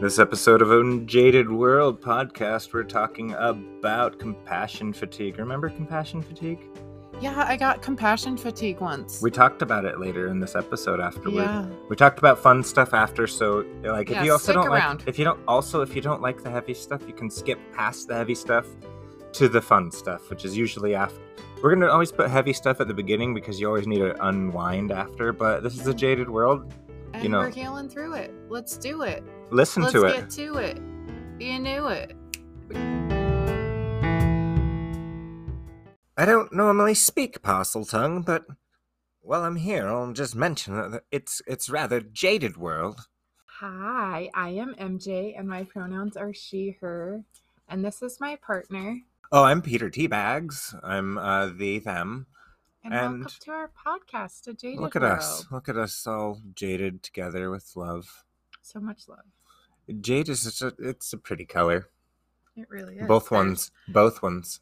This episode of Unjaded World podcast, we're talking about compassion fatigue. Remember compassion fatigue? Yeah, I got compassion fatigue once. We talked about it later in this episode afterward. yeah. We talked about fun stuff after, so like if Yeah, you also don't around. like if you don't also if you don't like the heavy stuff, you can skip past the heavy stuff to the fun stuff, which is usually after. We're gonna always put heavy stuff at the beginning because you always need to unwind after. But this is a jaded world. And you know- we're healing through it. Let's do it. Listen Let's to it. get to it. You knew it. I don't normally speak Parseltongue, but while I'm here, I'll just mention that it's it's rather jaded world. Hi, I am MJ, and my pronouns are she, her, and this is my partner. Oh, I'm Peter Teabags. I'm uh, the them. And, And- welcome to our podcast, A Jaded Look at World. us. Look at us all jaded together with love. So much love. Jade is such a, it's a pretty color. It really is. Both There's- ones. Both ones.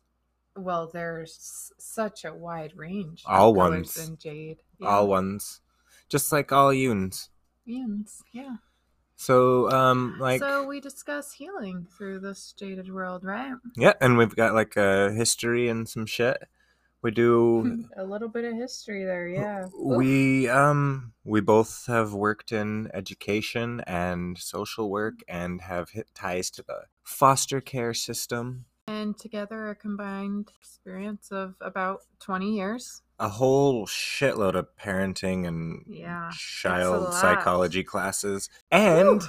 Well, there's such a wide range. All ones. in jade. All ones. Just like all yuns. Ones. Yeah. So um like so we discuss healing through this jaded world, right? yeah, and we've got like a history and some shit. We do a little bit of history there, yeah. We um we both have worked in education and social work and have ties to the foster care system. and together a combined experience of about 20 years. A whole shitload of parenting and Yeah. child psychology classes and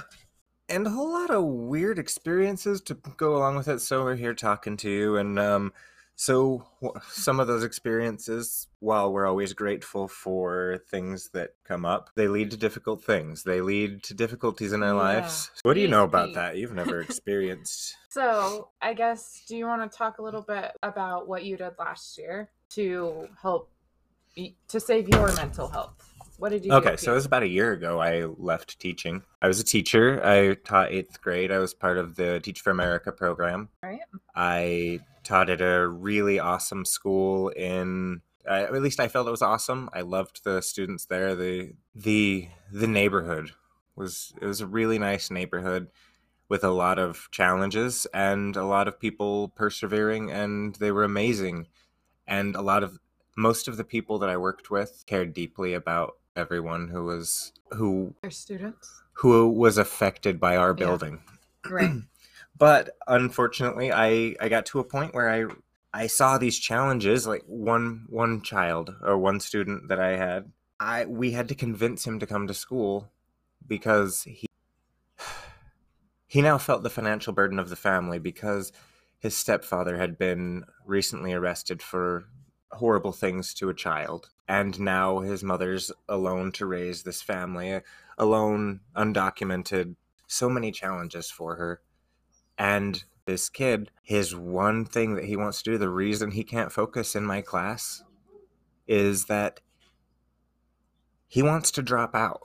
and a whole lot of weird experiences to go along with it. So we're here talking to you and um so some of those experiences while we're always grateful for things that come up they lead to difficult things they lead to difficulties in our Yeah. lives what do you know about that you've never experienced So, I guess, do you want to talk a little bit about what you did last year to help to save your mental health? What did you do? okay so it was about a year ago i left teaching i was a teacher i taught eighth grade i was part of the teach for america program Right. I taught at a really awesome school in uh, at least I felt it was awesome. I loved the students there. The the the neighborhood was it was a really nice neighborhood with a lot of challenges and a lot of people persevering and they were amazing. And a lot of most of the people that I worked with cared deeply about everyone who was who Your students. who was affected by our Yeah. building Right. but unfortunately i i got to a point where i i saw these challenges like one one child or one student that i had i we had to convince him to come to school because he he now felt the financial burden of the family because his stepfather had been recently arrested for horrible things to a child and now his mother's alone to raise this family alone undocumented so many challenges for her and this kid, his one thing that he wants to do, the reason he can't focus in my class is that he wants to drop out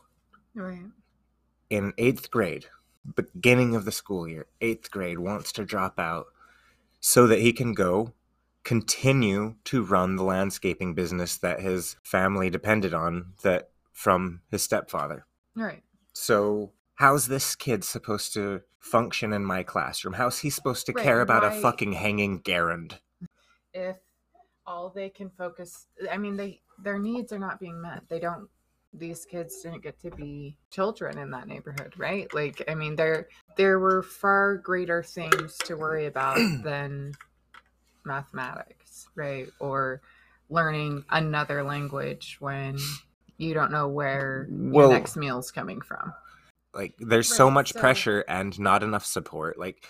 Right. in eighth grade, beginning of the school year. Eighth grade wants to drop out so that he can go continue to run the landscaping business that his family depended on that from his stepfather. Right. So, how's this kid supposed to function in my classroom? How's he supposed to Right, care about a fucking hanging gerund? If all they can focus I mean they their needs are not being met. They don't these kids didn't get to be children in that neighborhood, right? Like I mean there there were far greater things to worry about than mathematics, right? Or learning another language when you don't know where Well- your next meal's coming from. Like, there's so much so- pressure and not enough support. Like,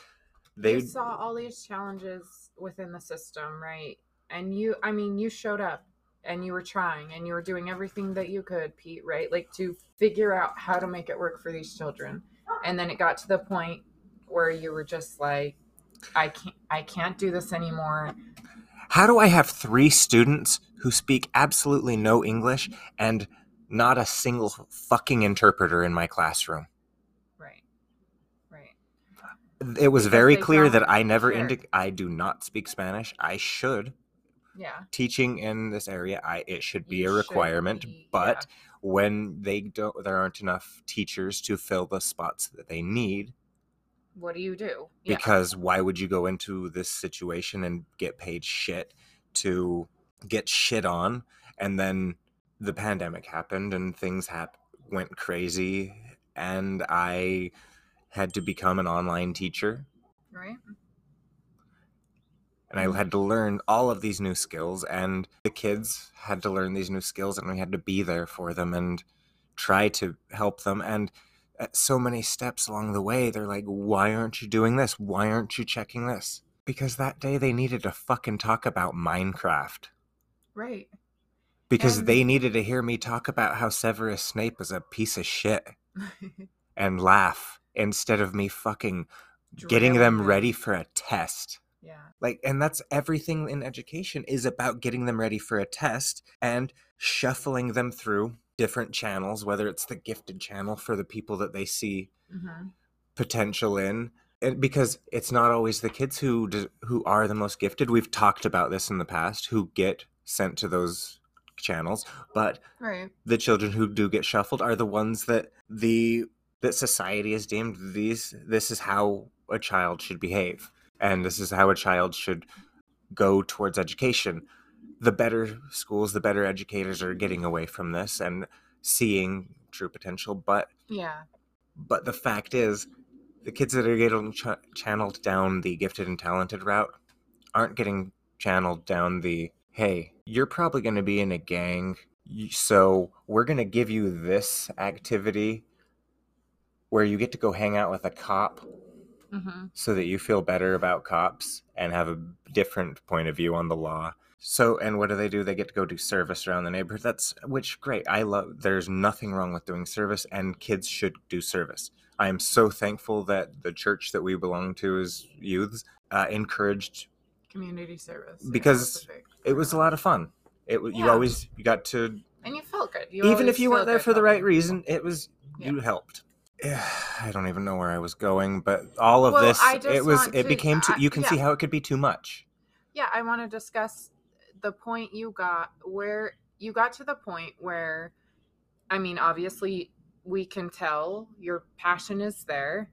they. saw all these challenges within the system, right? And you, I mean, you showed up and you were trying and you were doing everything that you could, Pete, right? Like to figure out how to make it work for these children. And then it got to the point where you were just like, I can't, I can't do this anymore. How do I have three students who speak absolutely no English and not a single fucking interpreter in my classroom? Right. Right. It was Because very clear that I never care. indi- I do not speak Spanish. I should. Yeah. Teaching in this area, I it should be You a requirement, be- but when they don't there aren't enough teachers to fill the spots that they need what do you do? Yeah. because why would you go into this situation and get paid shit to get shit on and then the pandemic happened and things hap- went crazy and i had to become an online teacher Right? and i had to learn all of these new skills and the kids had to learn these new skills and we had to be there for them and try to help them and at so many steps along the way they're like why aren't you doing this? Why aren't you checking this? Because that day they needed to fucking talk about minecraft. Right. because And- they needed to hear me talk about how severus snape is a piece of shit and laugh instead of me fucking getting them ready for a test. Yeah. like and that's everything in education is about getting them ready for a test and shuffling them through different channels whether it's the gifted channel for the people that they see hmm potential in and because it's not always the kids who d- who are the most gifted. We've talked about this in the past who get sent to those channels but Right. the children who do get shuffled are the ones that the that society has deemed these this is how a child should behave and this is how a child should go towards education the better schools the better educators are getting away from this and seeing true potential but Yeah. but the fact is the kids that are getting ch- channeled down the gifted and talented route aren't getting channeled down the hey you're probably going to be in a gang so we're going to give you this activity where you get to go hang out with a cop hmm so that you feel better about cops and have a different point of view on the law. So, and what do they do? They get to go do service around the neighborhood. That's which great. I love. There's nothing wrong with doing service, and kids should do service. I am so thankful that the church that we belong to as youths uh, encouraged. Community service. Because big- It was a lot of fun. It w- you always you got to and you felt good. You even if you weren't there for the right reason. It was Yeah. you helped. I don't even know where I was going, but all of Well, this it was it to- became too. You can see how it could be too much. Yeah, I want to discuss the point you got where you got to the point where, I mean, obviously we can tell your passion is there.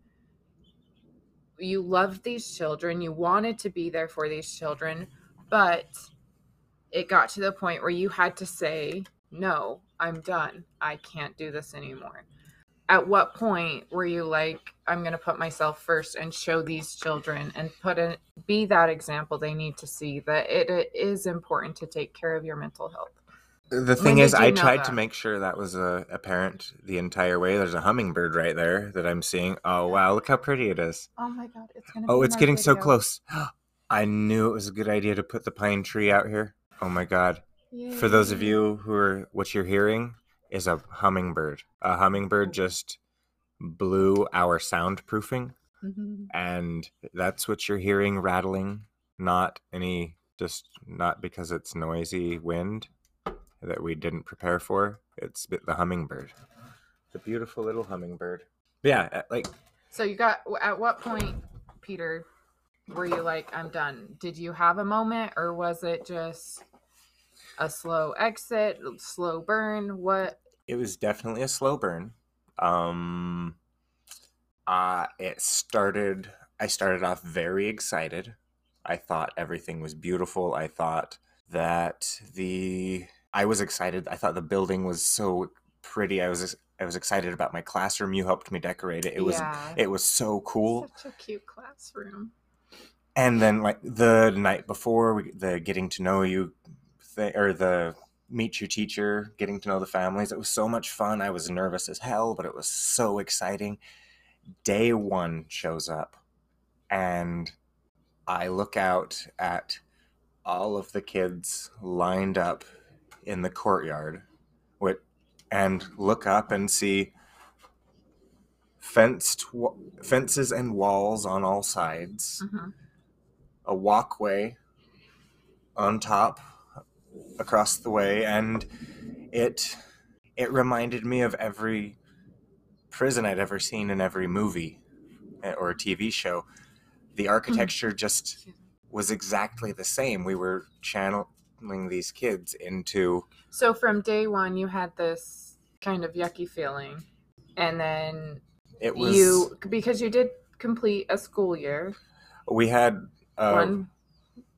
You love these children. You wanted to be there for these children, but it got to the point where you had to say, no, I'm done. I can't do this anymore. At what point were you like, I'm going to put myself first and show these children and put in, be that example they need to see that it, it is important to take care of your mental health? The thing did is, I tried to make sure that was uh, apparent the entire way. There's a hummingbird right there that I'm seeing. Oh wow, look how pretty it is. Oh my God, it's going to Oh, it's getting so close. I knew it was a good idea to put the pine tree out here. Oh my god. For those of you who are what you're hearing is a hummingbird. A hummingbird just blew our soundproofing Mhm. and that's what you're hearing rattling, not any just not because it's noisy wind that we didn't prepare for. It's the the hummingbird. The beautiful little hummingbird. Yeah, uh, like So you got, at what point, Peter, were you like, I'm done? Did you have a moment or was it just a slow exit, slow burn? What? It was definitely a slow burn. Um uh it started I started off very excited. I thought everything was beautiful. I thought that the I was excited. I thought the building was so pretty. I was I was excited about my classroom. You helped me decorate it. It was yeah. it was so cool. Such a cute classroom. And then like the night before, we, the getting to know you thing, or the meet your teacher, getting to know the families. It was so much fun. I was nervous as hell, but it was so exciting. Day one shows up, and I look out at all of the kids lined up in the courtyard, with, and look up and see fenced fences and walls on all sides Mhm. a walkway on top across the way and it it reminded me of every prison I'd ever seen in every movie eh, or TV show. The architecture just was exactly the same. We were channeling these kids into So from day one, you had this kind of yucky feeling, and then it was you because you did complete a school year. We had uh, one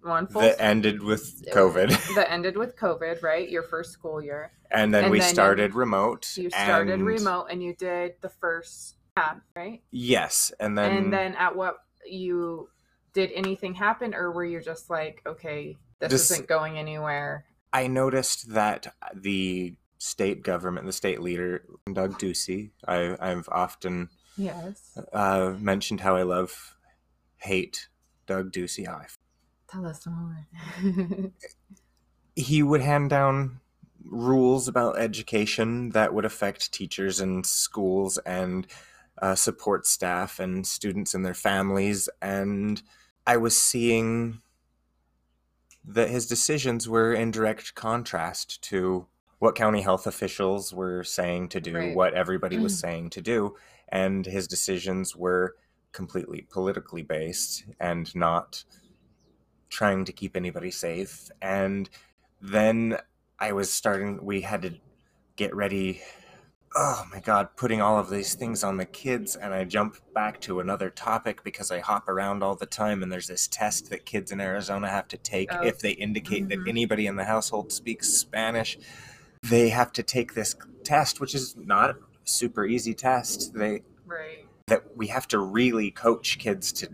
one full that ended with COVID, that ended with COVID, right? Your first school year. and then and we then started remote. You started and- remote and you did the first half, right? Yes, and then and then at what you did anything happen or were you just like, okay, this isn't going anywhere? I noticed that the state government, the state leader, Doug Ducey, I, I've often Yes. uh, mentioned how I love, hate Doug Ducey. Oh, I Tell us some more. he would hand down rules about education that would affect teachers and schools and uh, support staff and students and their families. And I was seeing that his decisions were in direct contrast to what county health officials were saying to do, Right. what everybody was saying to do. And his decisions were completely politically based and not trying to keep anybody safe. And then I was starting, we had to get ready. Oh my God, putting all of these things on the kids. And I jump back to another topic because I hop around all the time. And there's this test that kids in Arizona have to take Oh. if they indicate Mhm. that anybody in the household speaks Spanish. They have to take this test, which is not a super easy test. They right. that we have to really coach kids to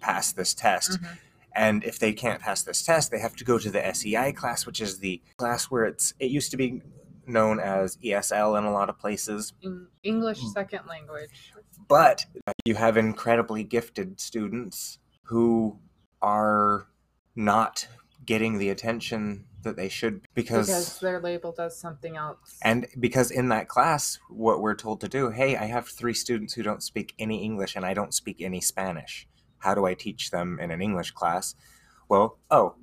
pass this test. Mhm. And if they can't pass this test, they have to go to the SEI class, which is the class where it's it used to be known as ESL in a lot of places, In English Hmm. second language. but you have incredibly gifted students who are not getting the attention that they should because, Because they're labeled as something else. and because in that class what we're told to do hey i have three students who don't speak any english and i don't speak any spanish how do i teach them in an english class well oh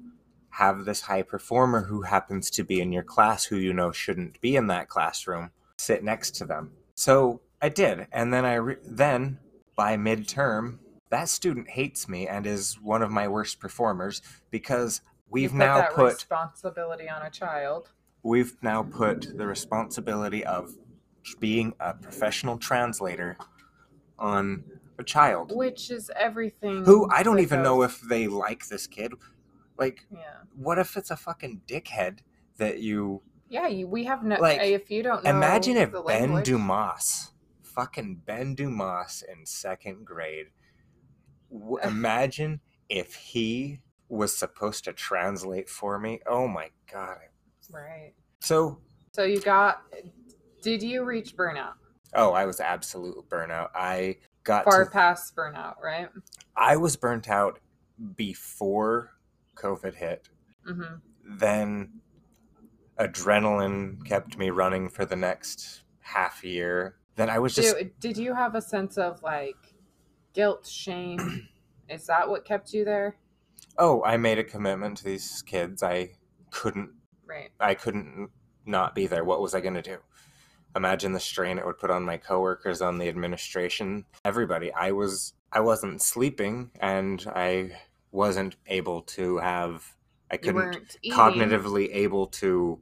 have this high performer who happens to be in your class who you know shouldn't be in that classroom sit next to them so i did and then i re- then by midterm that student hates me and is one of my worst performers because we've put now that put responsibility on a child. we've now put the responsibility of being a professional translator on a child Which is everything. who I don't even know if they like this kid. Like, Yeah. what if it's a fucking dickhead that you Yeah, you, we have no. Like, if you don't know. imagine if Ben language, Dumas, fucking Ben Dumas in second grade, w- imagine if he was supposed to translate for me. Oh my god. Right. So, So you got. Did you reach burnout? oh, I was absolute burnout. I got Far to past burnout, right? I was burnt out before COVID hit. Mm-hmm. Then adrenaline kept me running for the next half year. Then I was just Did, did you have a sense of like guilt, shame? Is that what kept you there? oh, I made a commitment to these kids. I couldn't Right. I couldn't not be there. What was I going to do? Imagine the strain it would put on my coworkers, on the administration, everybody. I was I wasn't sleeping and I wasn't able to have I couldn't cognitively able to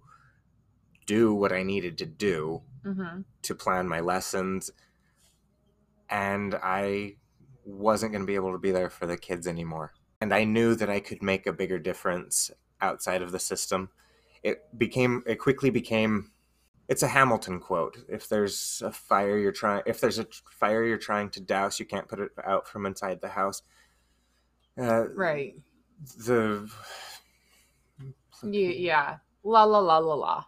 do what I needed to do Mm-hmm. to plan my lessons and I wasn't going to be able to be there for the kids anymore. And I knew that I could make a bigger difference outside of the system. It became it quickly became it's a Hamilton quote. If there's a fire you're trying if there's a fire you're trying to douse, you can't put it out from inside the house. Uh, Right. the yeah. La la la la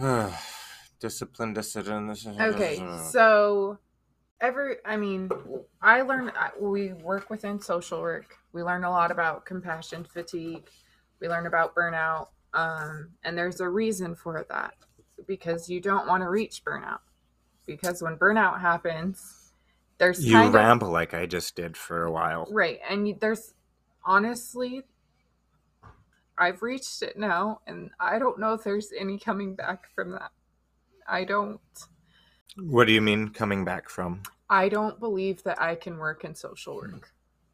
la. discipline, discipline. Okay, so every I mean, I learned we work within social work. We learn a lot about compassion fatigue. We learn about burnout, um, and there's a reason for that because you don't want to reach burnout. Because when burnout happens, there's you kind of ramble like I just did for a while. right, and there's honestly, I've reached it now, and I don't know if there's any coming back from that. I don't. What do you mean coming back from? I don't believe that I can work in social work. Hmm.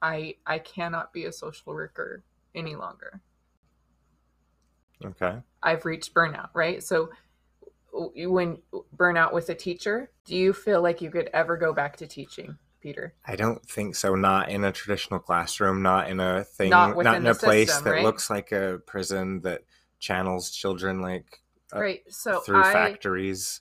I I cannot be a social worker any longer. Okay. I've reached burnout, right? So when burnout with a teacher, do you feel like you could ever go back to teaching? Peter? I don't think so. Not in a traditional classroom. Not in a thing. Not Not, in a place system, that right? looks like a prison that channels children like uh, right. So through I factories.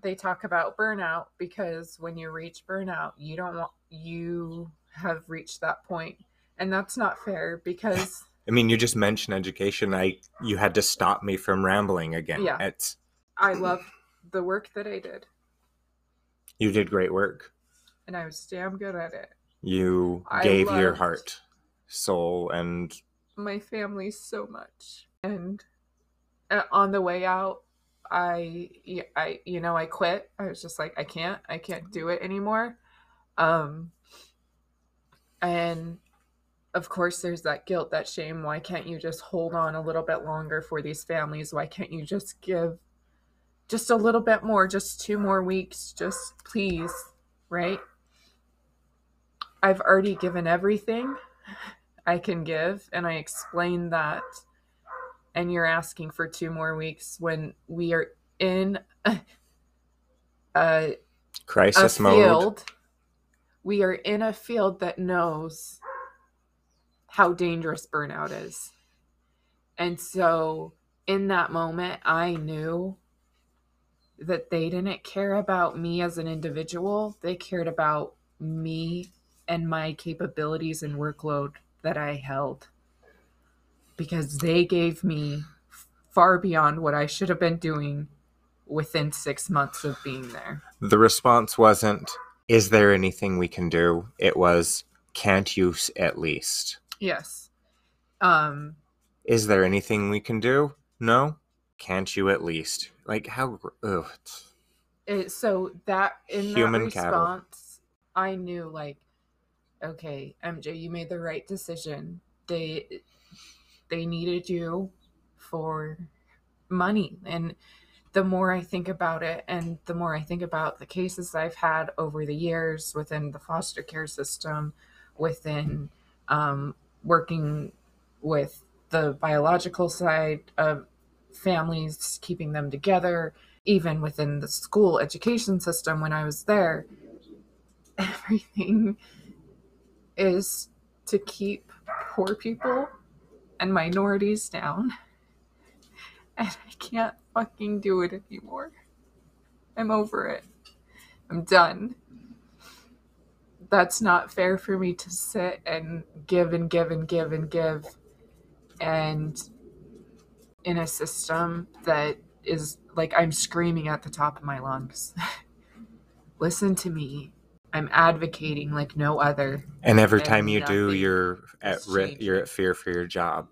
they talk about burnout because when you reach burnout, you don't want you have reached that point, and that's not fair because I mean, you just mentioned education. I you had to stop me from rambling again. Yeah. It's I love the work that I did, you did great work. and I was damn good at it. You I gave your heart, soul, and my family so much. And uh, on the way out I, I, you know i quit. I was just like i can't i can't do it anymore. Um and of course there's that guilt that shame. Why can't you just hold on a little bit longer for these families? Why can't you just give just a little bit more just two more weeks just please right i've already given everything I can give, and I explained that. And you're asking for two more weeks when we are in a, a, a crisis mode. We are in a field that knows how dangerous burnout is. And so, in that moment, I knew that they didn't care about me as an individual, they cared about me and my capabilities and workload that I held because they gave me far beyond what I should have been doing within six months of being there. The response wasn't, "Is there anything we can do?" It was, "Can't you at least?" Yes. Um, Is there anything we can do? No. Can't you at least? Like how? Ugh. it, so that in Human that cattle. response, I knew like, okay, MJ, you made the right decision. They they needed you for money, and the more I think about it, and the more I think about the cases I've had over the years within the foster care system, within um, working with the biological side of families, keeping them together, even within the school education system when I was there, everything is to keep poor people and minorities down. And I can't fucking do it anymore. I'm over it. I'm done. That's not fair for me to sit and give and give and give and give and in a system that is like I'm screaming at the top of my lungs. Listen to me. I'm advocating like no other. And every And time you do, you're at ri- you're at fear for your job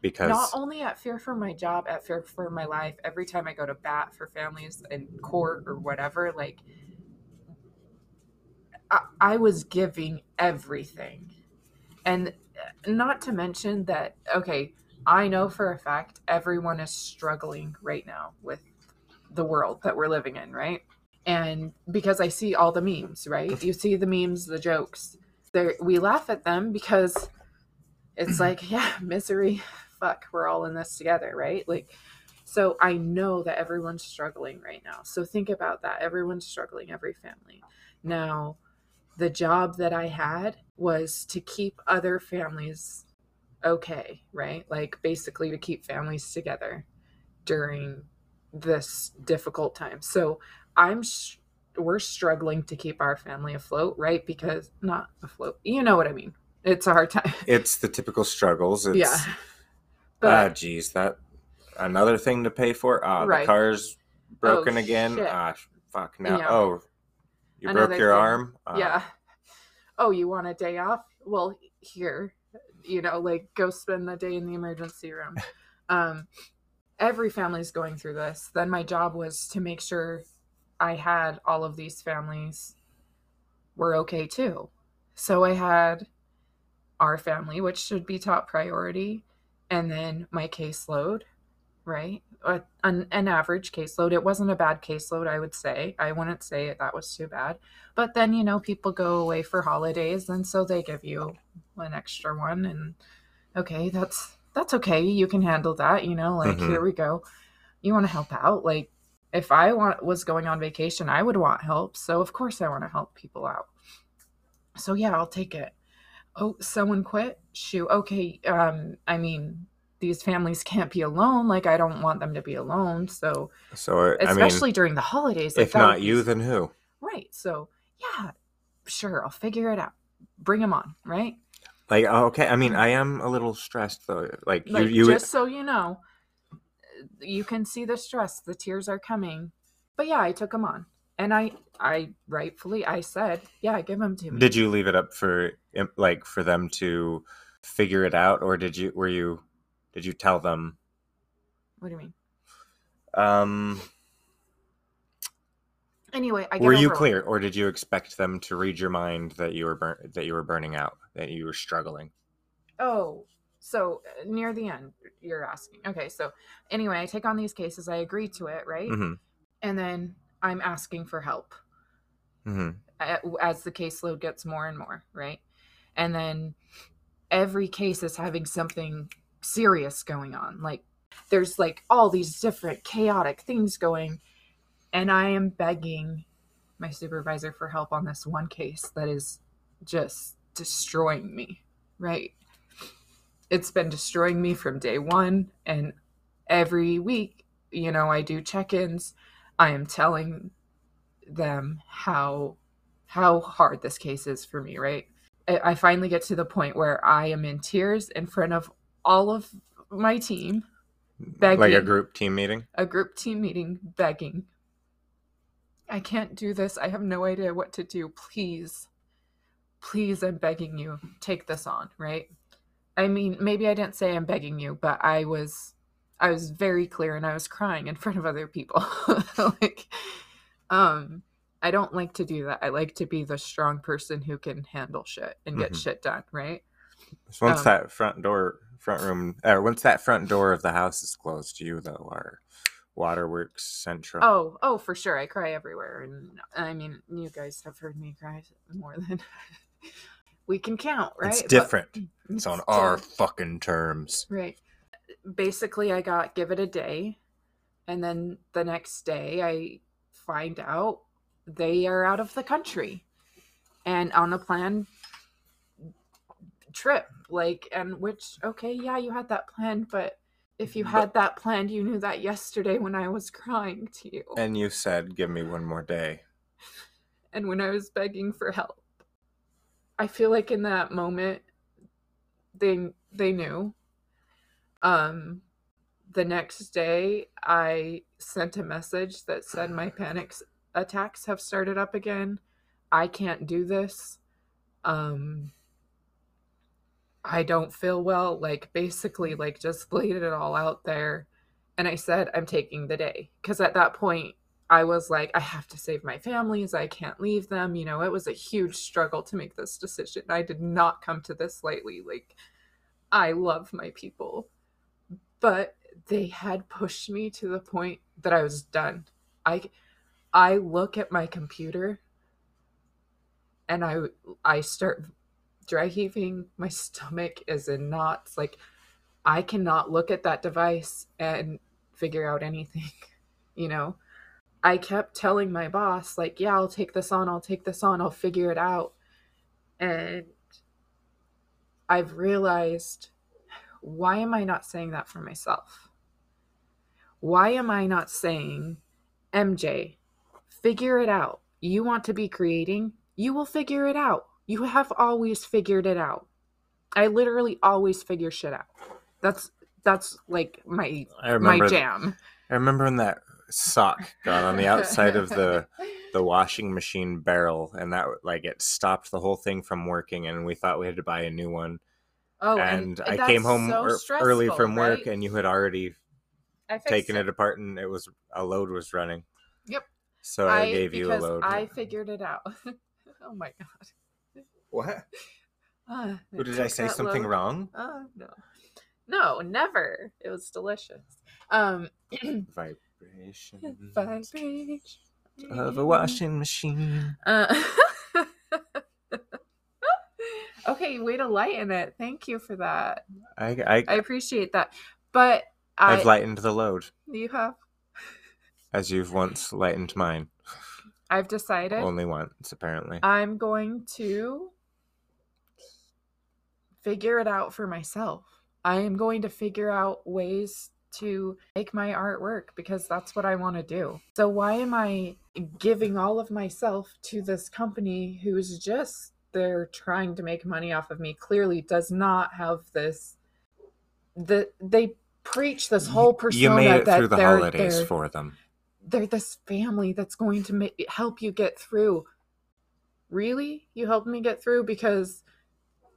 because Not only at fear for my job, at fear for my life. Every time I go to bat for families in court or whatever, like I, I was giving everything. And uh, not to mention that, okay, I know for a fact everyone is struggling right now with the world that we're living in, right? And because I see all the memes, right? You see the memes, the jokes. There we laugh at them because it's like, yeah, misery, fuck, we're all in this together, right? Like so I know that everyone's struggling right now. So think about that. Everyone's struggling, every family. Now, the job that I had was to keep other families okay, right? Like basically to keep families together during this difficult time. So I'm sh- we're struggling to keep our family afloat, right? Because not afloat. You know what I mean. It's a hard time. it's the typical struggles. It's, yeah. ah, geez, that another thing to pay for. Ah, Right. the car's broken Oh, again. shit. Ah, fuck. Now, Yeah. oh, you Another broke your thing. arm. Ah, yeah. Oh, you want a day off? Well, here, you know, like go spend the day in the emergency room. Um, every family's going through this. Then my job was to make sure I had all of these families were okay too. So I had our family, which should be top priority, and then my caseload, right? Uh, An, an average caseload. It wasn't a bad caseload, I would say. I wouldn't say that was too bad. But then, you know, people go away for holidays, and so they give you an extra one. And okay, that's that's okay. You can handle that. You know, like Mhm. here we go. You want to help out, like if I want was going on vacation, I would want help. So of course I want to help people out. So yeah, I'll take it. Oh, someone quit? Shoot. Okay. Um, I mean, these families can't be alone. Like I don't want them to be alone. So So I especially mean, during the holidays. like, if not you, then who? right. So yeah, sure, I'll figure it out. Bring them on, right? Like oh, okay, I mean, I am a little stressed though. Like, Like you, you just so you know, you can see the stress. The tears are coming. But yeah, I took them on, and I, I rightfully, I said, yeah, give them to me. did you leave it up for like for them to figure it out, or did you were you did you tell them? What do you mean? Um, Anyway, I get were you over clear, or did you expect them to read your mind that you were burn- that you were burning out, that you were struggling? Oh, so uh, near the end, you're asking. Okay, so anyway, I take on these cases. I agree to it, right? hmm And then I'm asking for help hmm as the caseload gets more and more, right? And then every case is having something serious going on. Like there's like all these different chaotic things going, and I am begging my supervisor for help on this one case that is just destroying me, right? It's been destroying me from day one, and every week, you know, I do check ins. I am telling them how how hard this case is for me, right? I finally get to the point where I am in tears in front of all of my team, begging. Like a group team meeting. a group team meeting, begging. I can't do this. I have no idea what to do. Please, please, I'm begging you, take this on, right? I mean, maybe I didn't say I'm begging you, but I was I was very clear and I was crying in front of other people. like um I don't like to do that. I like to be the strong person who can handle shit and get Mhm. shit done, right? So once Um, that front door, front room, or once that front door of the house is closed, to you though are Waterworks Central. Oh, oh, for sure. I cry everywhere, and I mean, you guys have heard me cry more than we can count, right? it's But- different. It's on It's our different. fucking terms. right. Basically, I got give it a day, and then the next day, I find out they are out of the country and on a planned trip. Like, and which, okay, yeah, you had that planned, but if you But- had that planned, you knew that yesterday when I was crying to you. And you said, "Give me one more day." and when I was begging for help. I feel like in that moment they they knew. Um the next day I sent a message that said my panic attacks have started up again. I can't do this. Um I don't feel well, like basically like just laid it all out there. And I said I'm taking the day cuz at that point I was like, I have to save my families. I can't leave them. You know, it was a huge struggle to make this decision. I did not come to this lightly. Like, I love my people, but they had pushed me to the point that I was done. I, I look at my computer and I, I start dry heaving. My stomach is in knots. Like, I cannot look at that device and figure out anything, you know? I kept telling my boss, like, yeah, I'll take this on, I'll take this on, I'll figure it out. And I've realized why am I not saying that for myself? Why am I not saying, MJ, figure it out? You want to be creating? You will figure it out. You have always figured it out. I literally always figure shit out. That's that's like my my jam. I remember when that sock got on the outside of the the washing machine barrel, and that like it stopped the whole thing from working, and we thought we had to buy a new one. Oh, and, I came home so ear- early from work, right? and you had already taken it apart, and it was a load was running. Yep. So I, gave you a load. I figured it out. oh my god. What? Ah, What, did I say something wrong? Oh no. No, never. It was delicious. Um Vibration vibration of a washing machine. Uh, okay, way to lighten it. Thank you for that. I, I, I appreciate that. But I I've lightened the load you have as you've once lightened mine. I've decided Only once, apparently. I'm going to figure it out for myself. I am going to figure out ways to make my art work because that's what I want to do. So why am I giving all of myself to this company who's just they're trying to make money off of me clearly does not have this the they preach this whole persona you made it that through the they're, holidays they're, for them. they're this family that's going to make, help you get through. Really? You helped me get through because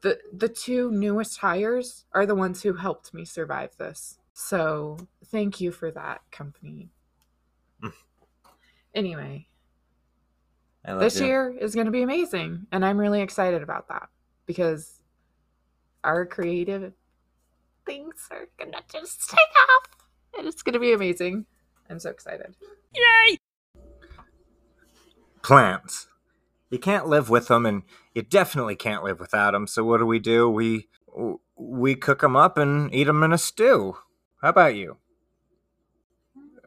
the the two newest hires are the ones who helped me survive this. So, thank you for that company. Anyway, I love this you. year is going to be amazing and I'm really excited about that because our creative things are going to just take off and it's going to be amazing. I'm so excited. Yay! Plants. You can't live with them, and you definitely can't live without them. So what do we do? We we cook them up and eat them in a stew. How about you?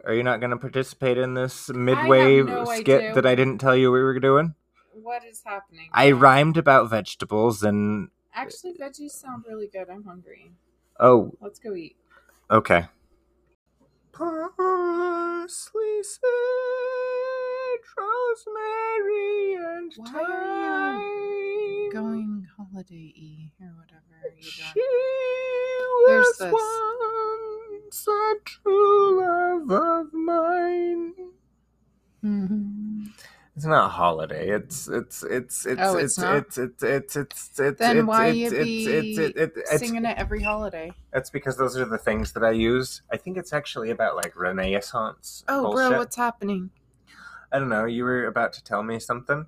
Are you not going to participate in this midway no skit idea. that I didn't tell you we were doing? What is happening? I rhymed about vegetables, and Actually, veggies sound really good. I'm hungry. oh, Let's go eat. okay. Parsley, sage, rosemary, and Why are thyme. Going holiday y or whatever you She doing. There's was this. once a true love of mine. Mm-hmm. It's not a holiday. It's it's it's it's Oh, it's, it's it's it's it's it's it's Then it's, why it's, you it's, be it's, it's, it's, it's, Singing it every holiday. That's because those are the things that I use. I think it's actually about like Renaissance. Oh, bullshit. bro, what's happening? I don't know. You were about to tell me something.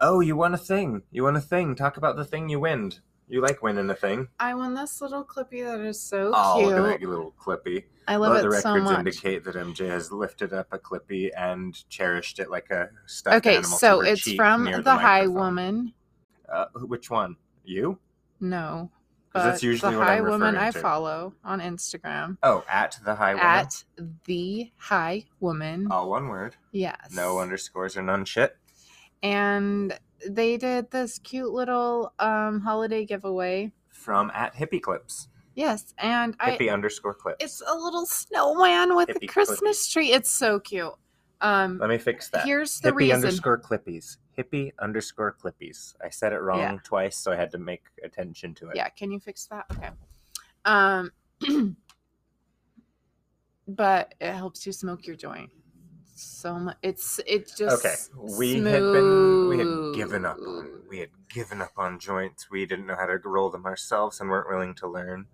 Oh, you won a thing. You won a thing. Talk about the thing you win. You like winning a thing. I won this little clippy that is so oh, cute. Oh, look at that little clippy. I love it the it so records much. indicate that MJ has lifted up a clippy and cherished it like a stuffed Okay, animal. to so it's from near the, High. Woman. Uh, which one? You? No. 'Cause that's but usually the High Woman I to. follow on Instagram. Oh, at the High Woman. At the High Woman. All one word. Yes. No underscores or none shit. and they did this cute little um holiday giveaway. From at Hippie Clips. Yes, and I underscore clips. it's a little snowman with a Hippie Christmas tree. It's so cute. Um Let me fix that. here's the Hippie reason. underscore clippies. Hippie underscore clippies. I said it wrong Yeah. twice, so I had to make attention to it. Yeah, can you fix that? Okay. Um but it helps you smoke your joint. So much it's it just Okay, we had been we had given up on we had given up on joints. We didn't know how to roll them ourselves and weren't willing to learn.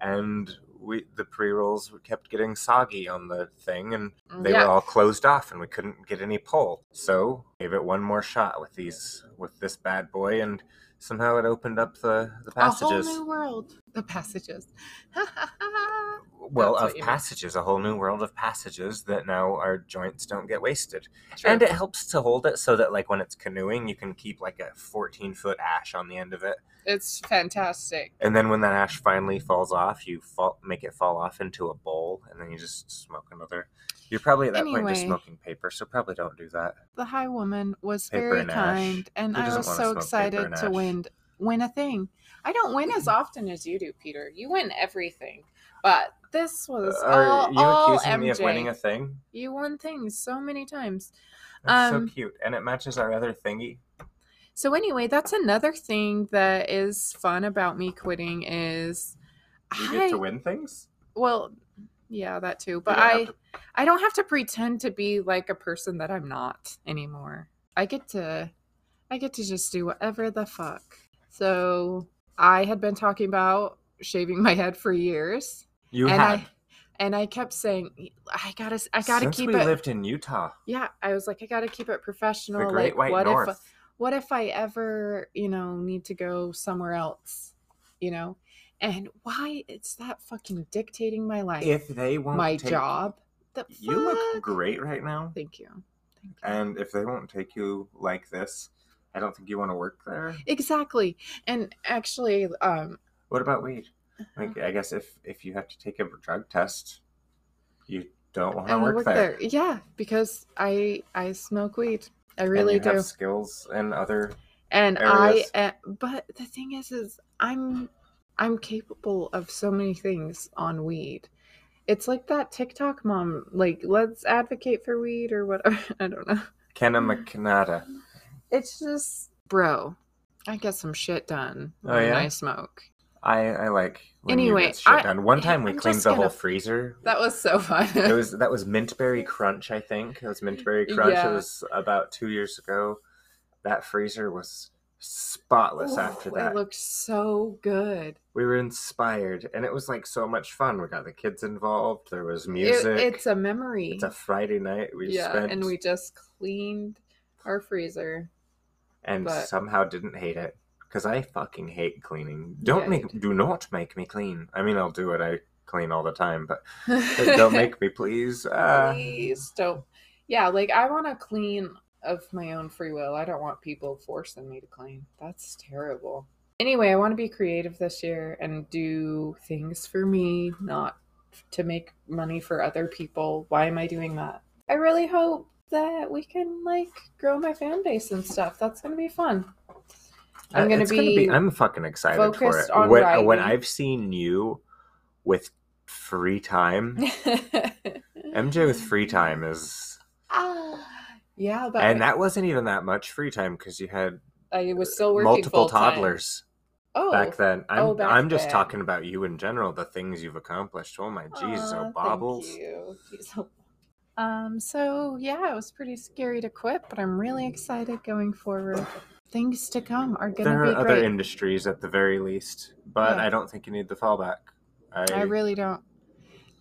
And we the pre rolls kept getting soggy on the thing, and mm, they yeah. were all closed off, and we couldn't get any pull. So gave it one more shot with these with this bad boy, and somehow it opened up the the passages. A whole new world. The passages. well, That's of you mean. passages, a whole new world of passages that now our joints don't get wasted. True. And it helps to hold it so that, like, when it's canoeing, you can keep like a 14 foot ash on the end of it. it's fantastic. And then when that ash finally falls off, you fall, make it fall off into a bowl, and then you just smoke another. You're probably at that point just smoking paper, so probably don't do that. The high woman was Paper very and kind, and I was so excited to win win a thing. I don't win as often as you do, Peter. You win everything, but this was Are all, you all accusing MJ. me of winning a thing? You won things so many times. That's Um, so cute, and it matches our other thingy. So anyway, that's another thing that is fun about me quitting is You I get to win things. well, yeah, that too. But I to- I don't have to pretend to be like a person that I'm not anymore. I get to I get to just do whatever the fuck. So I had been talking about shaving my head for years. You and had. I and I kept saying I gotta I gotta Since keep we it lived in Utah, yeah, I was like, I gotta keep it professional. the Great like White what North. if what if I ever, you know, need to go somewhere else? You know? And why it's that fucking dictating my life. if they won't my take, job. The you look great right now. Thank you. Thank you. And if they won't take you like this, I don't think you want to work there. Exactly. And actually, um, What about weed? Like, I guess if if you have to take a drug test, you don't want to work, work there. there. Yeah, because I I smoke weed. I really you do. have skills and other. and areas. I uh, but the thing is is I'm I'm capable of so many things on weed. It's like that TikTok mom, like, let's advocate for weed or whatever. I don't know. Kenna McNada. It's just, bro, I get some shit done Oh, when yeah? I smoke. I I like Anyway, get shit I- done. One time we I'm cleaned the whole gonna- freezer. That was so fun. It was that was Mintberry Crunch, I think. It was Mintberry Crunch. Yeah. It was about two years ago. That freezer was spotless after Ooh, that. It looked so good. we were inspired, and it was like so much fun. We got the kids involved. There was It- music. it's a memory. It's a Friday night. We yeah, spent and we just cleaned our freezer. and but- somehow didn't hate it because I fucking hate cleaning. Don't Yeah, make do not make me clean. I mean, I'll do it. I clean all the time, but don't make me, please. Uh, Please don't. Yeah, like I want to clean of my own free will. I don't want people forcing me to clean. That's terrible. Anyway, I want to be creative this year and do things for me, not to make money for other people. Why am I doing that? I really hope that we can like grow my fan base and stuff. That's going to be fun. I'm uh, gonna be I'm fucking excited for it. When, when. I've seen you with free time, MJ with free time is, Ah, yeah, but and that wasn't even that much free time because you had I was still working multiple full-time. toddlers. Oh, back then. I'm Oh, back I'm just then. talking about you in general, the things you've accomplished. Oh my Jesus, oh baubles. Thank you. Jeez, oh- Um, so yeah, it was pretty scary to quit, but I'm really excited going forward. Things to come are gonna be There are other great. industries at the very least, but Yeah. I don't think you need the fallback. I, I really don't.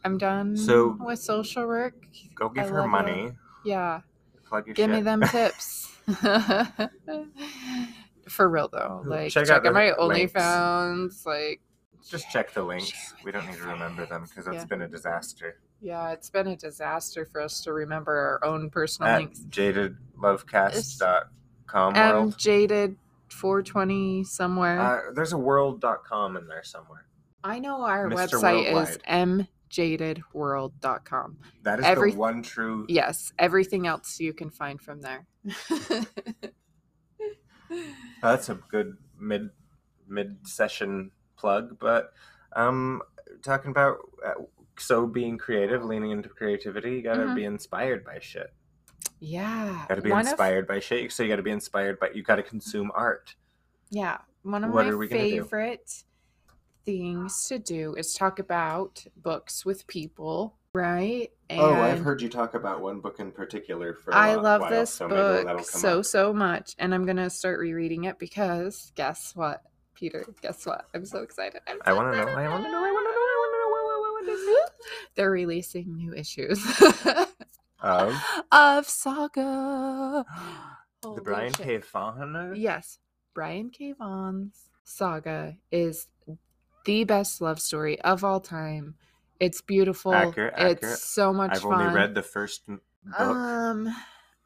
I'm done So- with social work. go give I her love money. Yeah, Plug your give shit. me them tips. For real though, like Check check, out out, the my links. OnlyFans. Like, Just check the links. Share with We don't need to remember them because that's Yeah. been a disaster. yeah, it's been a disaster for us to remember our own personal At links. jadedlovecast.com I'm world. jaded 420 somewhere. Uh, there's a world.com in there somewhere. I know our Mr. website is Worldwide. mjadedworld.com. That is Every- the one true. Yes, everything else you can find from there. That's a good mid mid session plug, but um, talking about uh, so being creative, leaning into creativity, you gotta Mhm. be inspired by shit. Yeah. Gotta be one of- inspired by shit. So you gotta be inspired by. You gotta consume art. yeah. One of What my favorite things to do is talk about books with people, right? And oh, I've heard you talk about one book in particular for. I love this book so so much, and I'm gonna start rereading it because guess what, Peter? Guess what? I'm so excited. I'm I want to know. I want to know. I want to know. I want to know. They're releasing new issues Of of Saga. the Brian shit. K. Vaughan. Yes, Brian K. Vaughan's Saga is the best love story of all time. It's beautiful. Accurate, it's accurate. so much I've fun. only read the first book, Um,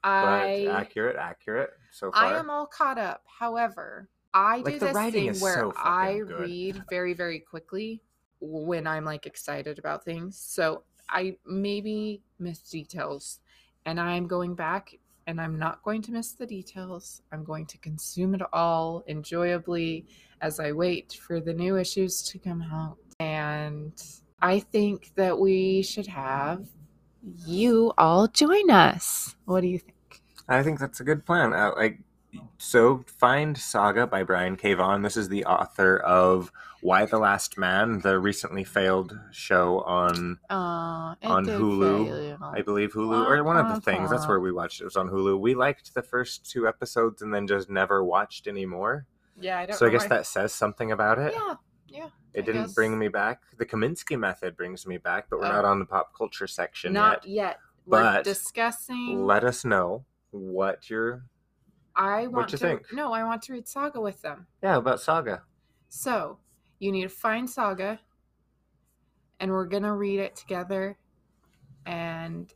I accurate, accurate so far. I am all caught up. However, I Like, do this writing thing where so I good. read very, very quickly when I'm like excited about things. So I maybe miss details, and I'm going back and I'm not going to miss the details. I'm going to consume it all enjoyably as I wait for the new issues to come out. And I think that we should have you all join us. What do you think? I think that's a good plan. Uh, like, so find Saga by Brian K. Vaughan. This is the author of Y: The Last Man, the recently failed show on, Uh, On Hulu. I believe, Hulu, or one of the things. That's where we watched it. It was on Hulu. We liked the first two episodes and then just never watched anymore. Yeah, I don't. So I guess why- that says something about it. Yeah, yeah. It I didn't guess. bring me back. The Kominsky method brings me back, but we're Oh. not on the pop culture section Not yet. yet. We're But discussing. Let us know what your I want you to. think? No, I want to read Saga with them. yeah about Saga. So you need to find Saga, and we're gonna read it together, and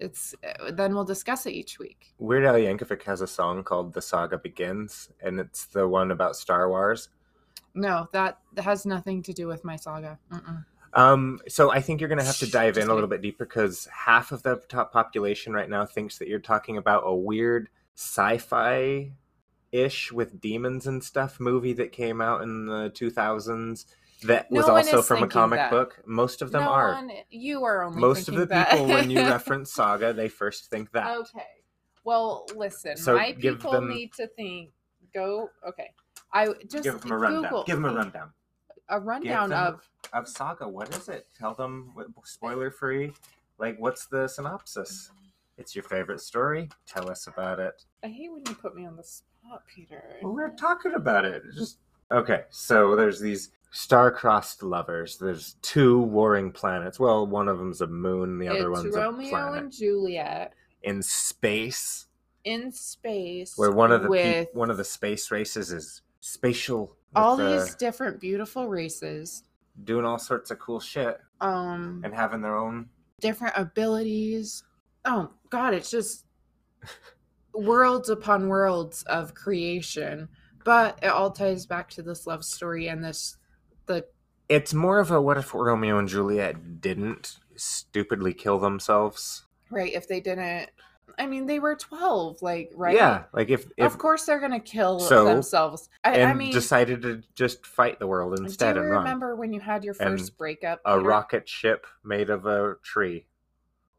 it's uh, then we'll discuss it each week. Weird Al Yankovic has a song called "The Saga Begins," and it's the one about Star Wars. No, that, has nothing to do with my Saga. Mm-mm. Um, so I think you're going to have to dive in a little bit deeper because half of the top population right now thinks that you're talking about a weird sci-fi ish with demons and stuff movie that came out in the 2000s that was No one also from a comic that. book? Most of them no are. one- you are only Most of the that. people, when you reference Saga, they first think that. Okay. Well, listen, So my people them- need to think. Go. Okay. I just Give them a rundown. Google Give them a rundown. a rundown of Of Saga, what is it? Tell them spoiler free. Like, what's the synopsis? It's your favorite story. Tell us about it. I hate when you put me on the spot, Peter. Well, we're talking about it. Just okay. So there's these star-crossed lovers. There's two warring planets. Well, one of them's a moon. The other it's one's Romeo a planet and Juliet in space, in space where one of the with peop one of the space races is spatial. all the- these different beautiful races, doing all sorts of cool shit um, and having their own. different abilities. Oh God, it's just worlds upon worlds of creation. But it all ties back to this love story and this the It's more of a what if Romeo and Juliet didn't stupidly kill themselves? right if they didn't. I mean, they were twelve, like right. Yeah, like if if of course they're gonna kill So, themselves. I, and I mean, decided to just fight the world instead do you and run. remember when you had your And first breakup? a Peter? rocket ship made of a tree.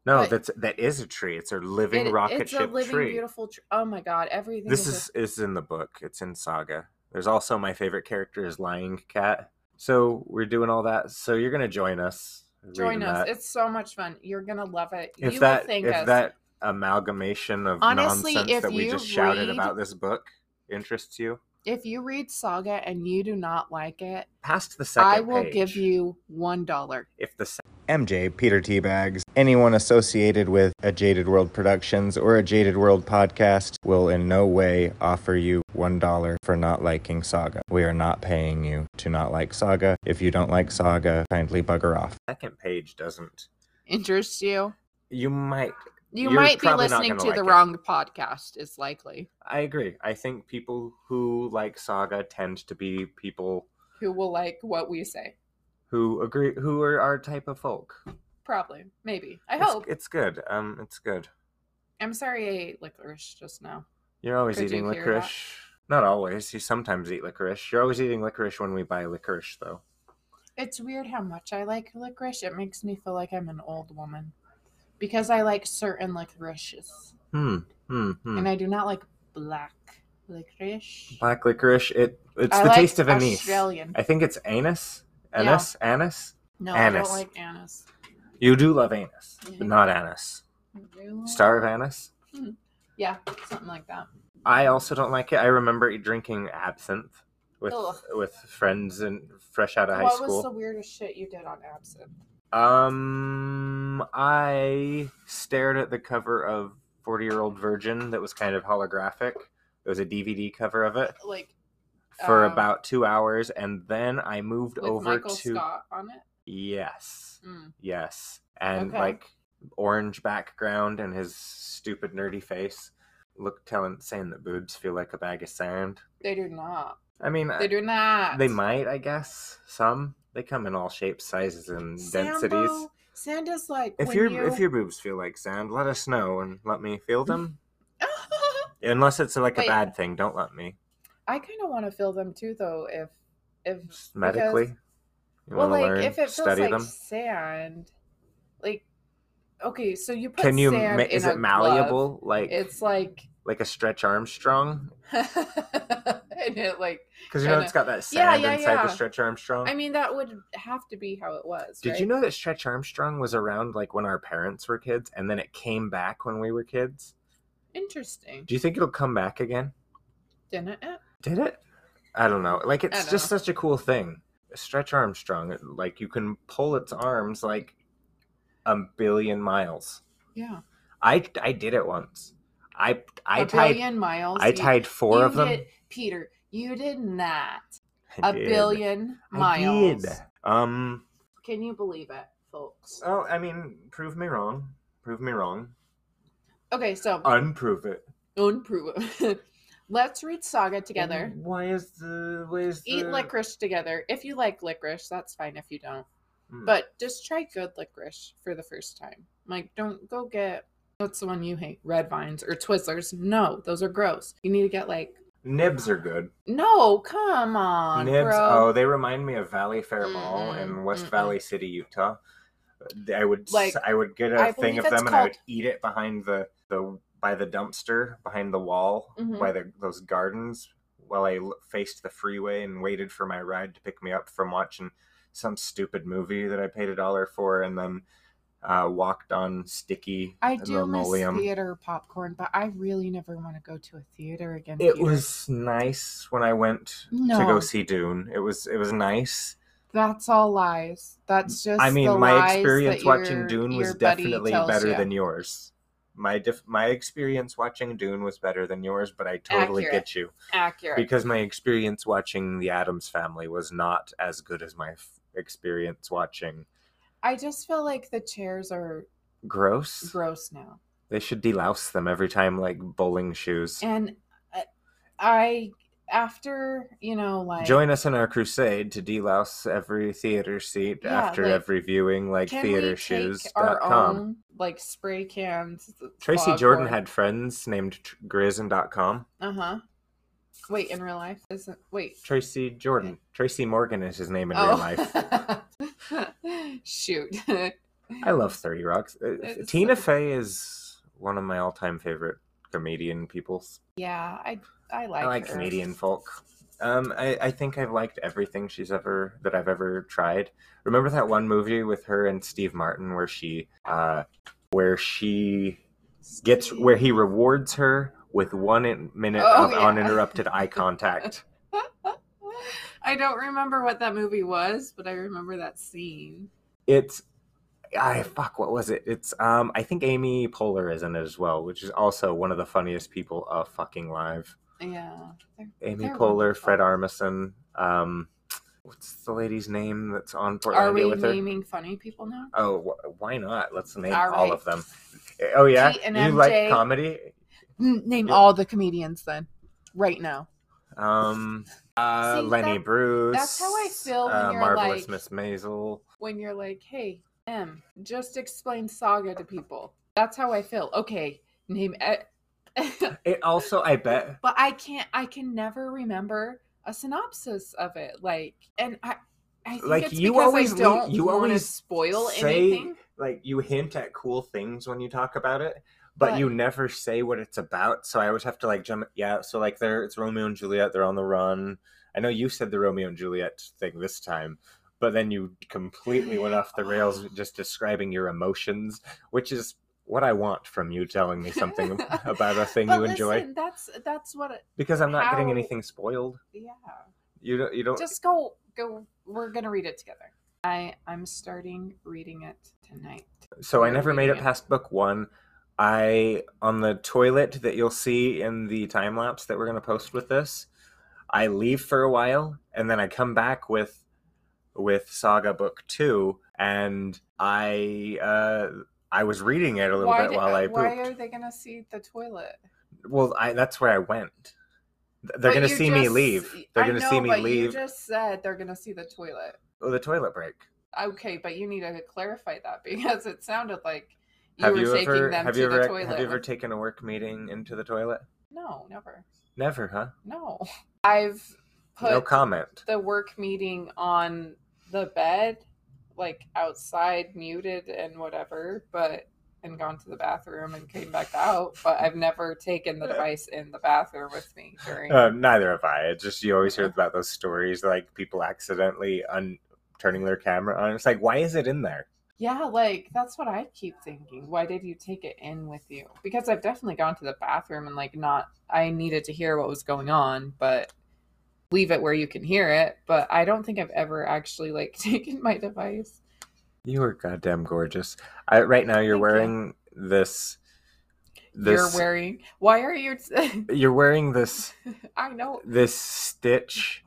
No, But- that's that is a tree. It's a living It- rocket it's ship a living, tree. beautiful. Tr- oh my God, everything. This is, is is in the book. It's in Saga. There's also my favorite character is Lying Cat. So we're doing all that. So you're gonna join us. join us. that. It's so much fun. You're gonna love it. if you that will thank if us. that amalgamation of Honestly, nonsense that we just shouted read- about this book interests you, if you read Saga and you do not like it, past the second I will page, give you one dollar. if the se- MJ Peter Teabags anyone associated with a Jaded World Productions or a Jaded World podcast will in no way offer you one dollar for not liking Saga. We are not paying you to not like Saga. If you don't like Saga, kindly bugger off. Second page doesn't. interest you? You might. You You're might be listening gonna to like the it. wrong podcast. Is likely. I agree. I think people who like Saga tend to be people Who will like what we say? Who agree who are our type of folk. Probably. Maybe. I It's- hope. it's good. Um, it's good. I'm sorry I ate licorice just now. You're always Could eating that? licorice. Not always. You sometimes eat licorice. You're always eating licorice when we buy licorice, though. It's weird how much I like licorice. It makes me feel like I'm an old woman because I like certain licorices, Hmm. Hmm. hmm. and I do not like black licorice. Black licorice. It. It's I the like taste of anise. Australian. I think it's anise. Anise. Anise. No, anise. I don't like anise. You do love anise, Mhm. but not anise. You- Star of anise. Yeah, something like that. I also don't like it. I remember drinking absinthe with Ugh. with friends and fresh out of high school. what was the weirdest shit you did on absinthe? Um, I stared at the cover of Forty Year Old Virgin that was kind of holographic. It was a DVD cover of it Like for Um, about two hours, and then I moved with over Michael to Scott on it. yes, Mm. yes, and Okay. like orange background and his stupid nerdy face. Look, telling saying that boobs feel like a bag of sand. They do not. I mean, They do not. they might, I guess. Some they come in all shapes, sizes, and densities. Sand is like If your you... if your boobs feel like sand, let us know and let me feel them. Unless it's like Wait. a bad thing, don't let me. I kind of want to feel them too, though. If if Just medically, because- you well, like learn, if it feels study like them. sand, like okay, so you put Can you? Ma- is it malleable? glove, Like It's like like a Stretch Armstrong? and it like Because you know it's got that Yeah, sand yeah, inside yeah. the Stretch Armstrong. I mean that would have to be how it was. Did right? you know that Stretch Armstrong was around like when our parents were kids, and then it came back when we were kids? Interesting, Do you think it'll come back again? didn't it? Did it? I don't know. Like it's just know. such a cool thing. Stretch Armstrong, like you can pull its arms like a billion miles. Yeah, I I did it once. I I a tied billion miles. I you- tied four of them. Peter, you did not. I A did. billion I miles. did. Um. Can you believe it, folks? Oh, I mean, prove me wrong. Prove me wrong. Okay, so Unprove it. unprove it. Let's read Saga together. Why is the why is Eat the... licorice together. If you like licorice, that's fine if you don't. Hmm. But just try good licorice for the first time. Like, don't go get what's the one you hate? Red vines or Twizzlers. No, those are gross. You need to get like Nibs are good. No, come on, Nibs. bro. Oh, they remind me of Valley Fair Mall in Mm-mm, West mm-mm. Valley City, Utah. I would Like, I would get a I thing of them and I would eat it behind the the by the dumpster behind the wall Mhm. by the those gardens while I faced the freeway and waited for my ride to pick me up from watching some stupid movie that I paid a dollar for and then uh, walked on sticky I do miss theater popcorn, but I really never want to go to a theater again. It Peter. was nice when I went to go see Dune. It was it was nice. That's all lies. That's just. I mean, my experience watching your- Dune was definitely better ya. than yours. My dif- my experience watching Dune was better than yours, but I totally Accurate. get you accurate. because my experience watching The Addams Family was not as good as my f- experience watching I just feel like the chairs are Gross. gross now, They should delouse them every time, like bowling shoes. and I, I after you know like Join us in our crusade to delouse every theater seat Yeah, after like, every viewing, like can we take our theatershoes.com. like spray cans? Tracy Jordan had friends named Grizz.com. Uh huh. Wait, in real life isn't wait. Tracy Jordan. Tracy Morgan is his name in real life. Shoot. I love 30 Rocks. Uh, It's- Tina Fey is one of my all time favorite comedian peoples. yeah, I I like I like her. comedian folk. Um, I, I think I've liked everything she's ever that I've ever tried. Remember that one movie with her and Steve Martin where she uh where she gets where he rewards her with one minute Oh, of yeah. uninterrupted eye contact. I don't remember what that movie was, but I remember that scene. It's I fuck what was it? It's um I think Amy Poehler is in it as well, which is also one of the funniest people of fucking live. Yeah. they're- Amy They're Poehler, wonderful. Fred Armisen, um what's the lady's name that's on Are we Portlandia with her? naming funny people now? Oh, wh- why not? Let's name All all right. of them. Oh yeah, and you MJ. like comedy? N- Name Yeah. all the comedians then, right now. Um, uh, See, Lenny that- Bruce. that's how I feel when uh, you're Marvelous like- Miss Maisel. When you're like, "Hey, M, just explain Saga to people." That's how I feel. Okay, name. It also, I bet, but I can't. I can never remember a synopsis of it. Like, and I. I think Like, it's you always I don't you always spoil say anything. like you hint at cool things when you talk about it, but, But- you never say what it's about. So I always have to like jump. Yeah, so like there, it's Romeo and Juliet. They're on the run. I know you said the Romeo and Juliet thing this time, but then you completely went off the rails just describing your emotions, which is what I want from you telling me something about a thing you enjoy. That's that's what. It, Because I'm not getting anything spoiled. yeah. You don't. You don't. Just go. Go. We're gonna read it together. I I'm starting reading it tonight. So I We're never made it it. past book one. I on the toilet that you'll see in the time lapse that we're gonna post with this. I leave for a while and then I come back with with Saga book two, and I uh I was reading it a little bit did- while uh, I why pooped. are they gonna see the toilet? Well, I that's where I went. They're But gonna see me leave. They're I gonna know, see me but You leave. just said they're gonna see the toilet. Oh, the toilet break. Okay, but you need to clarify that because it sounded like you have were you taking ever them have to you the ever toilet. have you ever with- taken a work meeting into the toilet? no, never. Never, huh? No, I've put no comment. the work meeting on the bed, like outside, muted and whatever, but and gone to the bathroom and came back out. But I've never taken the device in the bathroom with me during. Uh, neither have I. It's just you always hear about those stories like people accidentally un- turning their camera on. It's like, why is it in there? yeah, like that's what I keep thinking. Why did you take it in with you? Because I've definitely gone to the bathroom and like not. I needed to hear what was going on, but leave it where you can hear it. But I don't think I've ever actually like taken my device. You are goddamn gorgeous. I, right now, you're Thank you. wearing this. This You're wearing. Why are you? you're wearing this I know. this Stitch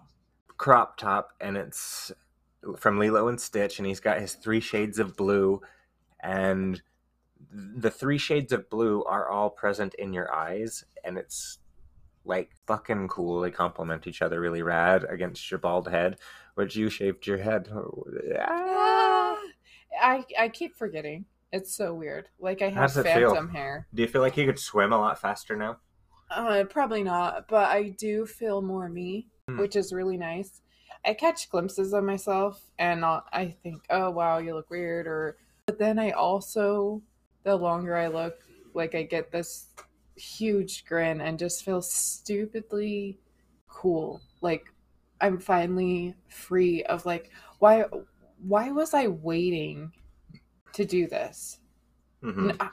crop top, and it's from Lilo and Stitch, and he's got his three shades of blue, and the three shades of blue are all present in your eyes, and it's like fucking cool. They complement each other really rad against your bald head, which you shaved your head. Ah, I I keep forgetting. It's so weird. Like I have it feel? phantom hair. Do you feel like you could swim a lot faster now? Uh, probably not, but I do feel more me, Hmm. which is really nice. I catch glimpses of myself, and I'll, I think, "Oh wow, you look weird," or but then I also, the longer I look, like I get this huge grin and just feel stupidly cool. Like I'm finally free of like why why was I waiting to do this? Mhm. N- I,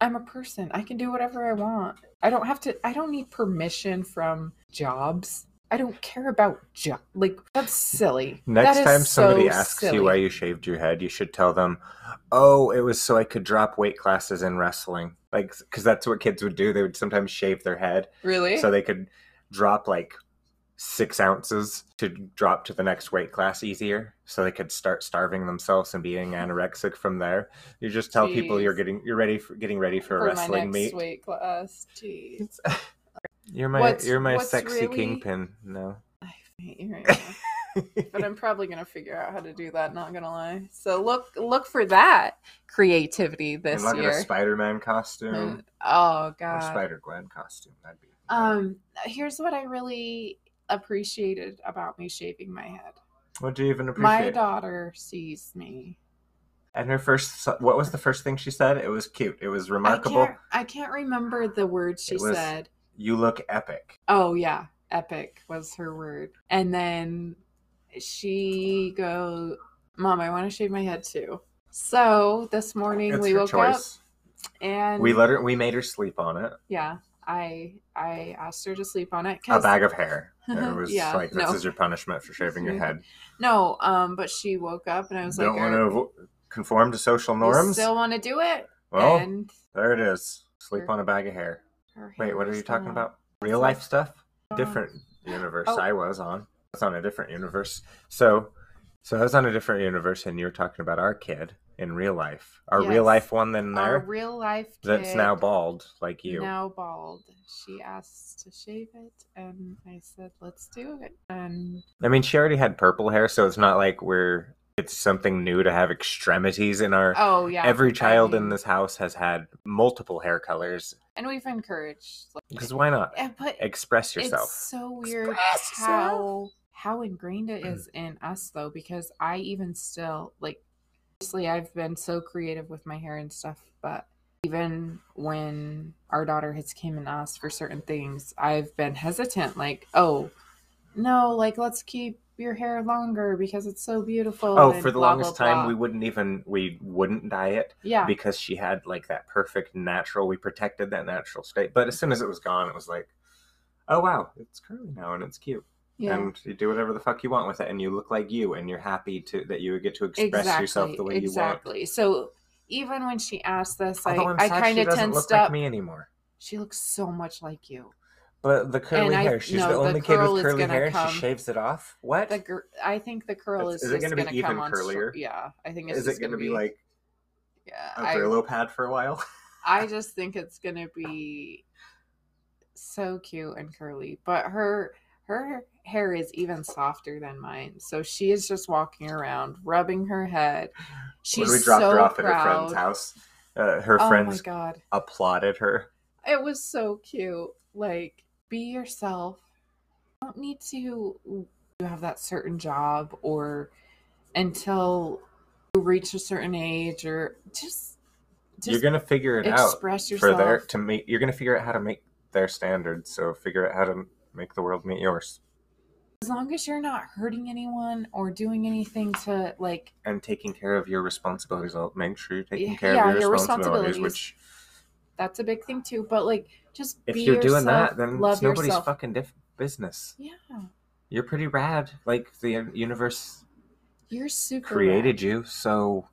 I'm a person. I can do whatever I want. I don't have to. I don't need permission from jobs. I don't care about. Like that's silly. Next That time somebody so asks silly. you why you shaved your head, you should tell them, "Oh, it was so I could drop weight classes in wrestling." Like, because that's what kids would do. They would sometimes shave their head really. so they could drop like six ounces to drop to the next weight class easier, so they could start starving themselves and being anorexic from there. You just tell people you're getting you're ready for getting ready for, for wrestling next meet. weight class. Jeez. You're my What's- you're my sexy really- kingpin. No. I hate you right now. but I'm probably gonna figure out how to do that. Not gonna lie. So look, look for that creativity this and look at a year. Spider-Man costume oh or god. Spider-Gwen costume. That'd be Um, here's what I really appreciated about me shaving my head. What do you even appreciate? My daughter sees me. and her first, what was the first thing she said? It was cute. It was remarkable. I can't, I can't remember the words she was- said. You look epic. Oh yeah, epic was her word. And then she goes, "Mom, I want to shave my head too." So this morning It's we woke choice. up and We let her. We made her sleep on it. yeah, I I asked her to sleep on it A bag of hair. It was Yeah, like this no. is your punishment for shaving your head. no, um, but she woke up and I was like, Don't want to conform to social norms. still want to do it?" well, and there it is. Sleep Her- on a bag of hair. Wait, what are you talking about? Real life stuff? Different universe. Oh. I was on. I was on a different universe. So, so I was on a different universe, and you were talking about our kid in real life. Our real life one Our there real life that's now bald, like you. Now bald. She asked to shave it, and I said, "Let's do it." And I mean, she already had purple hair, so it's not like we're. It's something new to have extremities in our. oh yeah, Every I child in this house has had multiple hair colors. And we've encouraged. Like, Because why not? but Express yourself. It's so weird Express how how ingrained it is mm. in us though, because I even still like obviously I've been so creative with my hair and stuff, but even when our daughter has came and asked for certain things, I've been hesitant, like, oh no, like let's keep your hair longer because it's so beautiful. Oh, for the blah, longest blah, time, we wouldn't even we wouldn't dye it yeah. because she had like that perfect natural. We protected that natural state, but as soon as it was gone, it was like, oh wow, it's curly now and it's cute, yeah. and you do whatever the fuck you want with it, and you look like you, and you're happy to that you would get to express yourself the way you want. exactly. So even when she asked this, I, Although I'm I kind of tensed look up. like me anymore. She looks so much like you. But the curly I- hair, she's no, the the only kid with curly hair, and come- she shaves it off. What? The gr- I think the curl Is- is, is it going be to come even curlier? yeah, I think it's Is it going to be like Yeah, a I, Brillo pad for a while? I just think it's going to be so cute and curly. But her her hair is even softer than mine, so she is just walking around rubbing her head. She's when we dropped so her off proud. at her friend's house, uh, her oh friends god, applauded her. it was so cute. Like, be yourself. You don't need to have that certain job or until you reach a certain age or just just you're gonna figure it out express yourself for their to meet. You're gonna figure out how to make their standards. So figure out how to make the world meet yours, as long as you're not hurting anyone or doing anything to like and taking care of your responsibilities. I'll make sure you're taking care yeah, of your, your responsibilities. responsibilities. Which, that's a big thing too. But like just if you're doing that, then it's nobody's yourself. fucking diff- business. Yeah, You're pretty rad. Like the universe you're super created rad. you, so.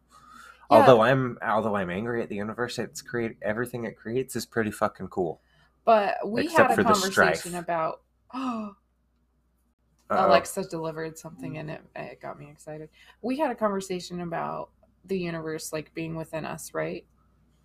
Yeah. Although I'm, although I'm angry at the universe, it's create everything it creates is pretty fucking cool. But we Except had a conversation about oh Uh-oh. Alexa delivered something and it, it got me excited. We had a conversation about the universe like being within us, right?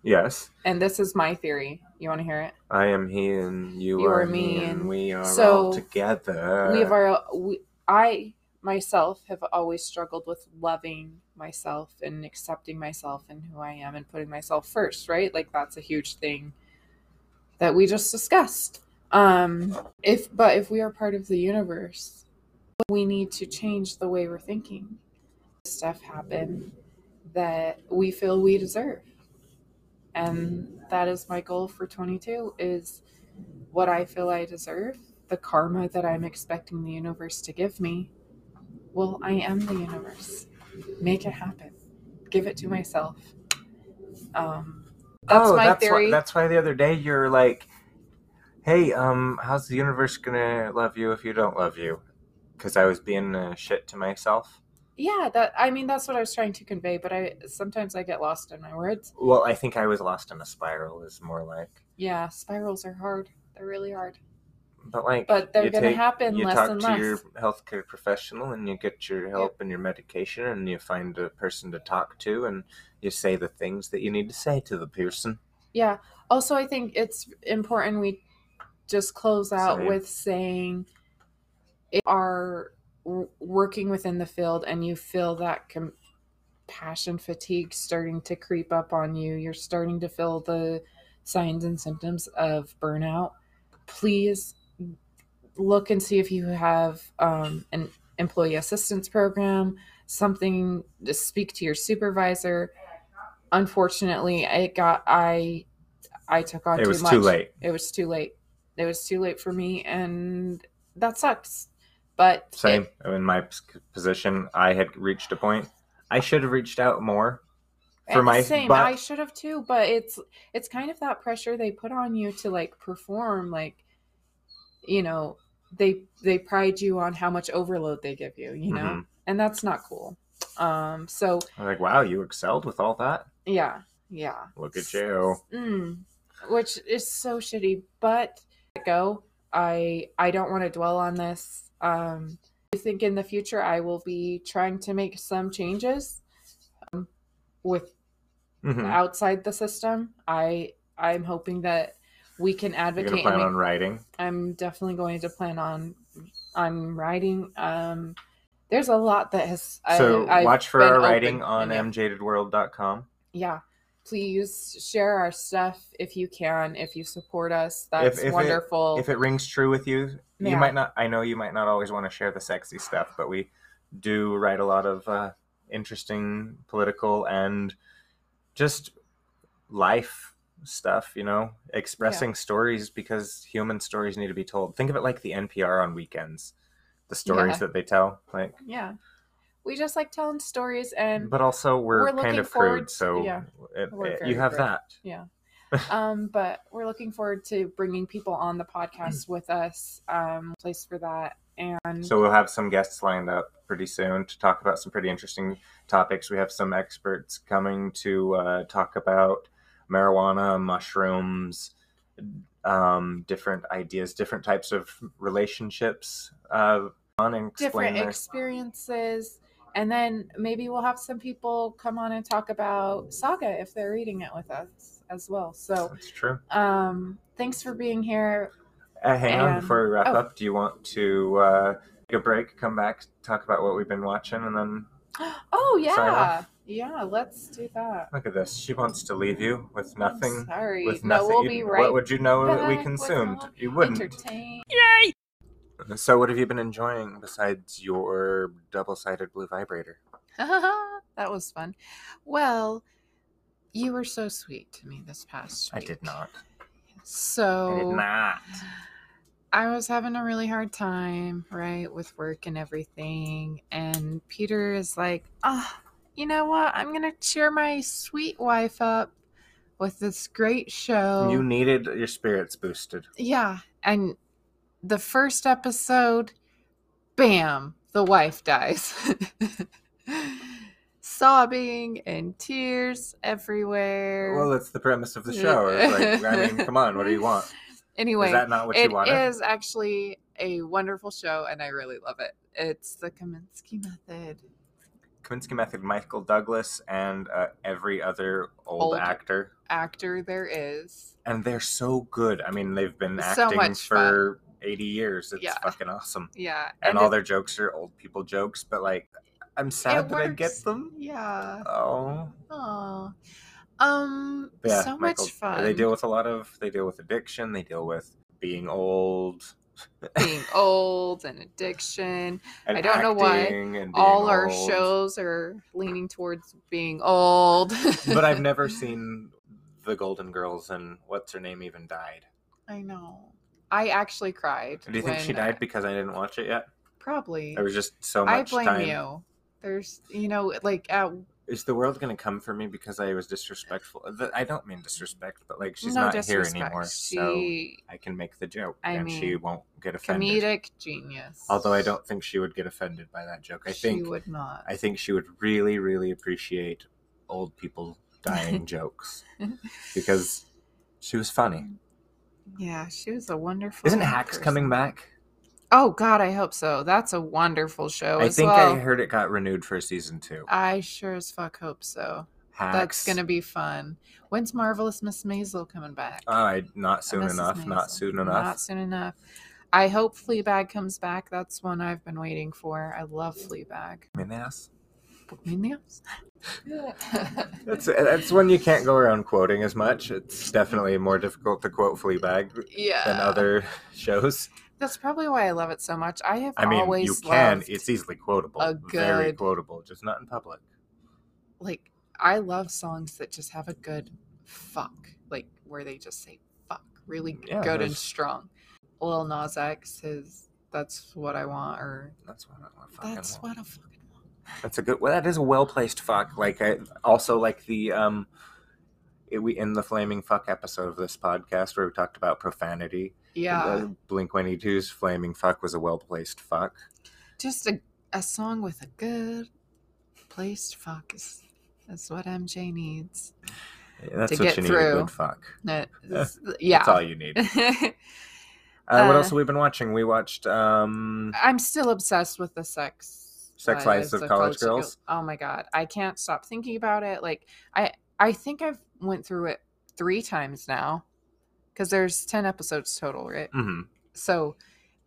Yes, And this is my theory. You want to hear it? I am he and you, You are, are me, and we are so all together. we have our we, I myself have always struggled with loving myself and accepting myself and who I am and putting myself first, right? Like that's a huge thing that we just discussed. Um, if but if we are part of the universe, we need to change the way we're thinking. Stuff happen that we feel we deserve, and that is my goal for 22. Is what I feel I deserve, the karma that I'm expecting the universe to give me. Well, I am the universe. Make it happen. Give it to myself. Um, that's oh, my that's theory. Why, that's why the other day you're like, "Hey, um, how's the universe gonna love you if you don't love you?" Because I was being uh, shit to myself. Yeah, that I mean that's what I was trying to convey, but I sometimes I get lost in my words. Well, I think I was lost in a spiral. Is more like, Yeah, spirals are hard. They're really hard. but like, But they're you gonna take- happen You less talk and to less. your healthcare professional, and you get your help and your medication, and you find a person to talk to, and you say the things that you need to say to the person. Yeah. Also, I think it's important we just close out Same. with saying if you are w- working within the field and you feel that compassion fatigue starting to creep up on you, you're starting to feel the signs and symptoms of burnout, please look and see if you have um, an employee assistance program, something to speak to your supervisor. Unfortunately, it got I I took on it too was much. too late. It was too late. It was too late for me, and that sucks. But it- Same in my position. I had reached a point. I should have reached out more for my. same. but I should have too, but it's it's kind of that pressure they put on you to like perform, like you know they they pride you on how much overload they give you, you know, Mhm. and that's not cool. Um. So I'm like, wow, you excelled with all that. yeah, yeah. Look at you. Mm, which is so shitty. But go. I I don't want to dwell on this. Um, I think in the future I will be trying to make some changes um, with Mhm. outside the system. I I'm hoping that we can advocate. plan make- on writing. I'm definitely going to plan on on writing. Um, there's a lot that has. So I, watch for our writing on mjadedworld.com. yeah please share our stuff if you can if you support us that's if it- wonderful If it rings true with you, you might not. I know you might not always want to share the sexy stuff, but we do write a lot of uh, interesting political and just life stuff. You know, expressing stories because human stories need to be told. Think of it like the NPR on weekends, the stories Yeah. that they tell. Like, yeah we just like telling stories and but also we're, we're kind of forward crude, so yeah, it- it- you have crude. that. yeah um but we're looking forward to bringing people on the podcast with us um place for that and So we'll have some guests lined up pretty soon to talk about some pretty interesting topics. We have some experts coming to uh, talk about marijuana, mushrooms, um, different ideas, different types of relationships. Uh, different experiences and then maybe we'll have some people come on and talk about saga if they're reading it with us as well so That's true. um thanks for being here Uh, hang on before we wrap oh. up. Do you want to uh, take a break, come back, talk about what we've been watching, and then oh yeah yeah let's do that look at this. She wants to leave you with I'm nothing. sorry With no nothing. we'll You- be right what would you know that we consumed? You wouldn't. entertain So, what have you been enjoying besides your double-sided blue vibrator? that was fun well you were so sweet to me this past I did not. so I did not. I was having a really hard time, right, with work and everything. And Peter is like, ah, you know what? I'm going to cheer my sweet wife up with this great show. You needed your spirits boosted. yeah. And the first episode, bam, the wife dies. Sobbing and tears everywhere. Well, that's the premise of the show. Like, I mean, come on, what do you want? anyway, Is that not what it you wanted? is actually a wonderful show, and I really love it. It's the Kominsky Method. Kominsky Method, Michael Douglas, and uh, every other old, Old. actor. Actor there is. And they're so good. I mean, they've been So acting much for 80 years. It's Yeah. fucking awesome. Yeah. And, all it- their jokes are old people jokes, but like, I'm sad that I get them. Yeah. Oh. Aw. Um, But yeah, so Michael- much fun. They deal with a lot of. They deal with addiction. They deal with being old. being old and addiction. and I don't know why and All our shows are leaning towards being old. but I've never seen the Golden Girls and what's her name even died. I know. I actually cried. Do you think she uh, died because I didn't watch it yet? Probably. There was just so much. I blame time. you. There's, you know, like at Is the world gonna come for me because I was disrespectful? I don't mean disrespect, but like she's no not disrespect. here anymore, so I can make the joke, I and she won't get offended. comedic genius. Although I don't think she would get offended by that joke. I she think would not. I think she would really, really appreciate old people dying jokes because she was funny. Yeah, she was a wonderful. Isn't Hacks person. coming back? Oh God, I hope so. That's a wonderful show I as think well. I heard it got renewed for season two. I sure as fuck hope so. Hacks. That's gonna be fun. When's Marvelous Miss Maisel coming back? Oh, I, not uh, soon Mrs. enough. Not soon enough. Not soon enough. I hope Fleabag comes back. That's one I've been waiting for. I love Fleabag. That's that's one you can't go around quoting as much. It's definitely more difficult to quote Fleabag yeah. than other shows. That's probably why I love it so much. I have I mean, always you can. It's easily quotable. a Very good- quotable, just not in public. like I love songs that just have a good fuck, like where they just say fuck really mm, Yeah, good and strong. Lil Nas X his that's what I want or That's what I fucking that's want. what I fucking want. That's a good. Well, that is a well placed fuck. Like I also like the um, it, we in the flaming fuck episode of this podcast where we talked about profanity. Yeah. Blink One Eighty Two's flaming fuck was a well placed fuck. just a, a song with a good placed fuck is, that's what MJ needs. That's To what get you need. through. A good fuck. That Yeah. yeah. That's all you need. Uh, what Uh, else have we been watching? We watched um, I'm still obsessed with the sex Sex Lives of College Girls. Oh my god, I can't stop thinking about it. Like I, I think I've went through it three times now, because there's ten episodes total, right? hmm So,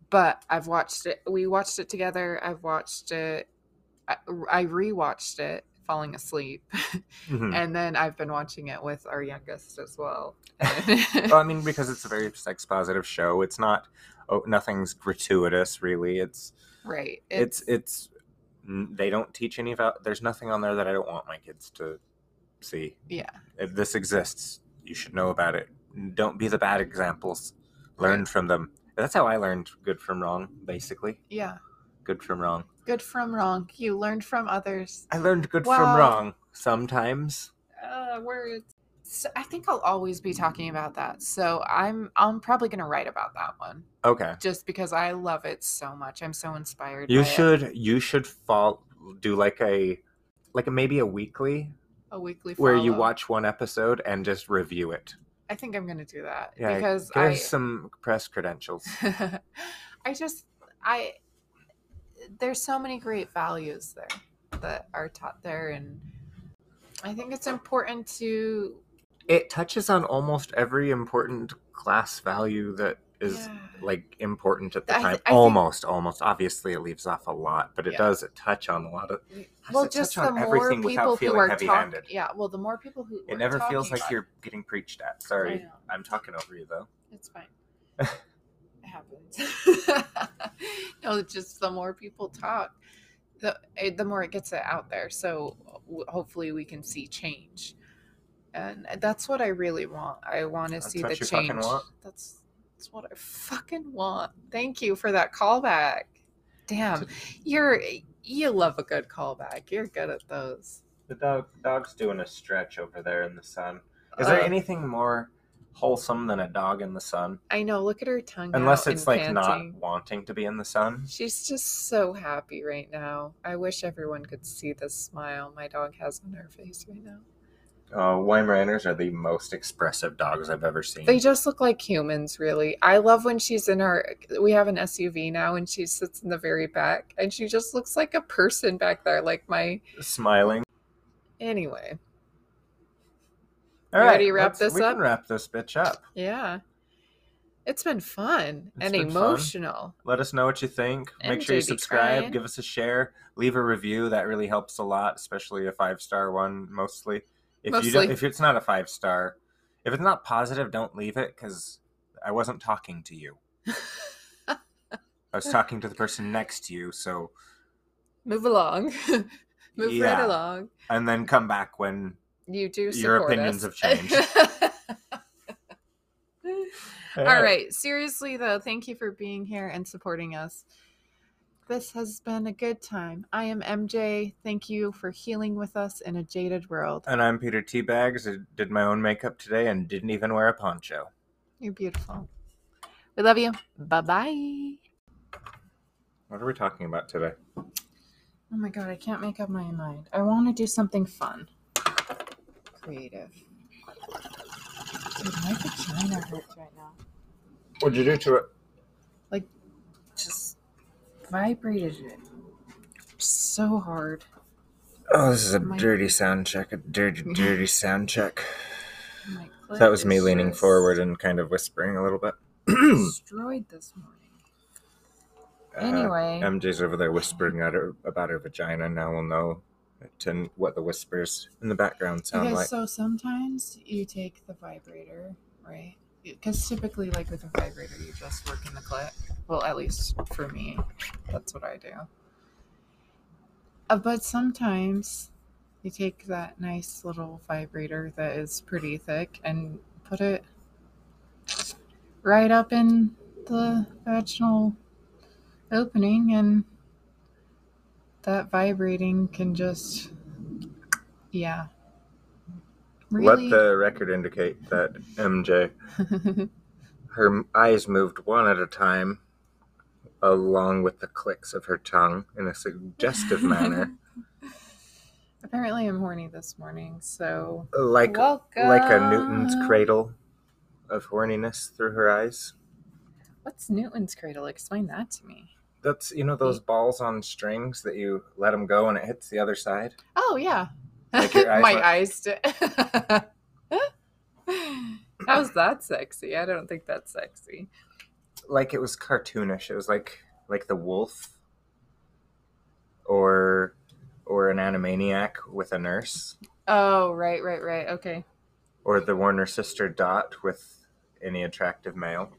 but I've watched it. We watched it together. I've watched it. I, I rewatched it, falling asleep, hmm and then I've been watching it with our youngest as well. well, I mean, because it's a very sex positive show. It's not. Oh, nothing's gratuitous, really. It's right. it's it's. n- They don't teach any about. There's nothing on there that I don't want my kids to see. yeah. If this exists, you should know about it. Don't be the bad examples. Learn from them. That's how I learned good from wrong. Basically, Yeah. good from wrong. Good from wrong. You learned from others. I learned good Well- from wrong sometimes. uh, words. So I think I'll always be talking about that. So I'm I'm probably gonna write about that one Okay. just because I love it so much. I'm so inspired. You by it. should you should fall do like a like a, maybe a weekly a weekly where you watch one episode and just review it. I think I'm gonna do that Yeah, because I some press credentials. I just I there's so many great values there that are taught there and I think it's important to It touches on almost every important class value that is Yeah. like important at the I time. I think- almost, almost. Obviously, it leaves off a lot, but it Yeah. does touch on a lot of. Well it just the on more people who are talking yeah well the more people who It never feels like about you're getting preached at. Sorry. I'm talking over you though. It's fine. it happens. no, just the more people talk, the eh, the more it gets it out there. So w- hopefully we can see change, and that's what I really want. I want to That's see what the change. want? That's that's what I fucking want. Thank you for that callback. Damn, you're you love a good callback. You're good at those. The dog dog's doing a stretch over there in the sun. Is there Uh, anything more wholesome than a dog in the sun? I know. Look at her tongue. Unless it's like not wanting to be in the sun. She's just so happy right now. I wish everyone could see the smile my dog has on her face right now. Uh, Weimaraners are the most expressive dogs I've ever seen. They just look like humans, really. I love when she's in our. We have an SUV now, and she sits in the very back, and she just looks like a person back there, like my. Smiling. Anyway, All You right, ready to wrap this we up? can wrap this bitch up. yeah, it's been fun It's and been fun. emotional. Let us know what you think. Make sure you subscribe. crying. Give us a share. Leave a review. That really helps a lot, especially a five star one. Mostly, if you don't, if it's not a five star, if it's not positive, don't leave it because I wasn't talking to you. I was talking to the person next to you. So, Move along. Move Yeah. right along. and then come back when You do Your opinions us. have changed. All right. Seriously, though, thank you for being here and supporting us. This has been a good time. I am MJ. Thank you for healing with us in a jaded world. And I'm Peter Teabags. I did my own makeup today and didn't even wear a poncho. You're beautiful. We love you. Bye bye. What are we talking about today? Oh my god, I can't make up my mind. I want to do something fun. Creative. Dude, my vagina hurts right now. What'd you do to it? Vibrated it so hard. Oh, this is a My- dirty sound check. A dirty, dirty sound check. My That was me is leaning just forward and kind of whispering a little bit. destroyed this morning. Uh, Anyway. MJ's over there whispering at her, about her vagina. Now we'll know to what the whispers in the background sound Okay, like. so sometimes you take the vibrator, right? Because typically, like with a vibrator, you just work in the clit. Well, at least for me, that's what I do. Uh, but sometimes you take that nice little vibrator that is pretty thick and put it right up in the vaginal opening, and that vibrating can just, yeah. Let the record indicate that MJ, her eyes moved one at a time, along with the clicks of her tongue in a suggestive manner, Apparently, I'm horny this morning, so like welcome. like a Newton's cradle of horniness through her eyes. What's Newton's cradle? Explain that to me. That's you know those balls on strings that you let them go and it hits the other side. Oh yeah, Like eyes my went- eyes did. How's that sexy? I don't think that's sexy. Like it was cartoonish. It was like like the wolf, or or an animaniac with a nurse, Oh right, right, right. Okay. or the Warner sister Dot with any attractive male.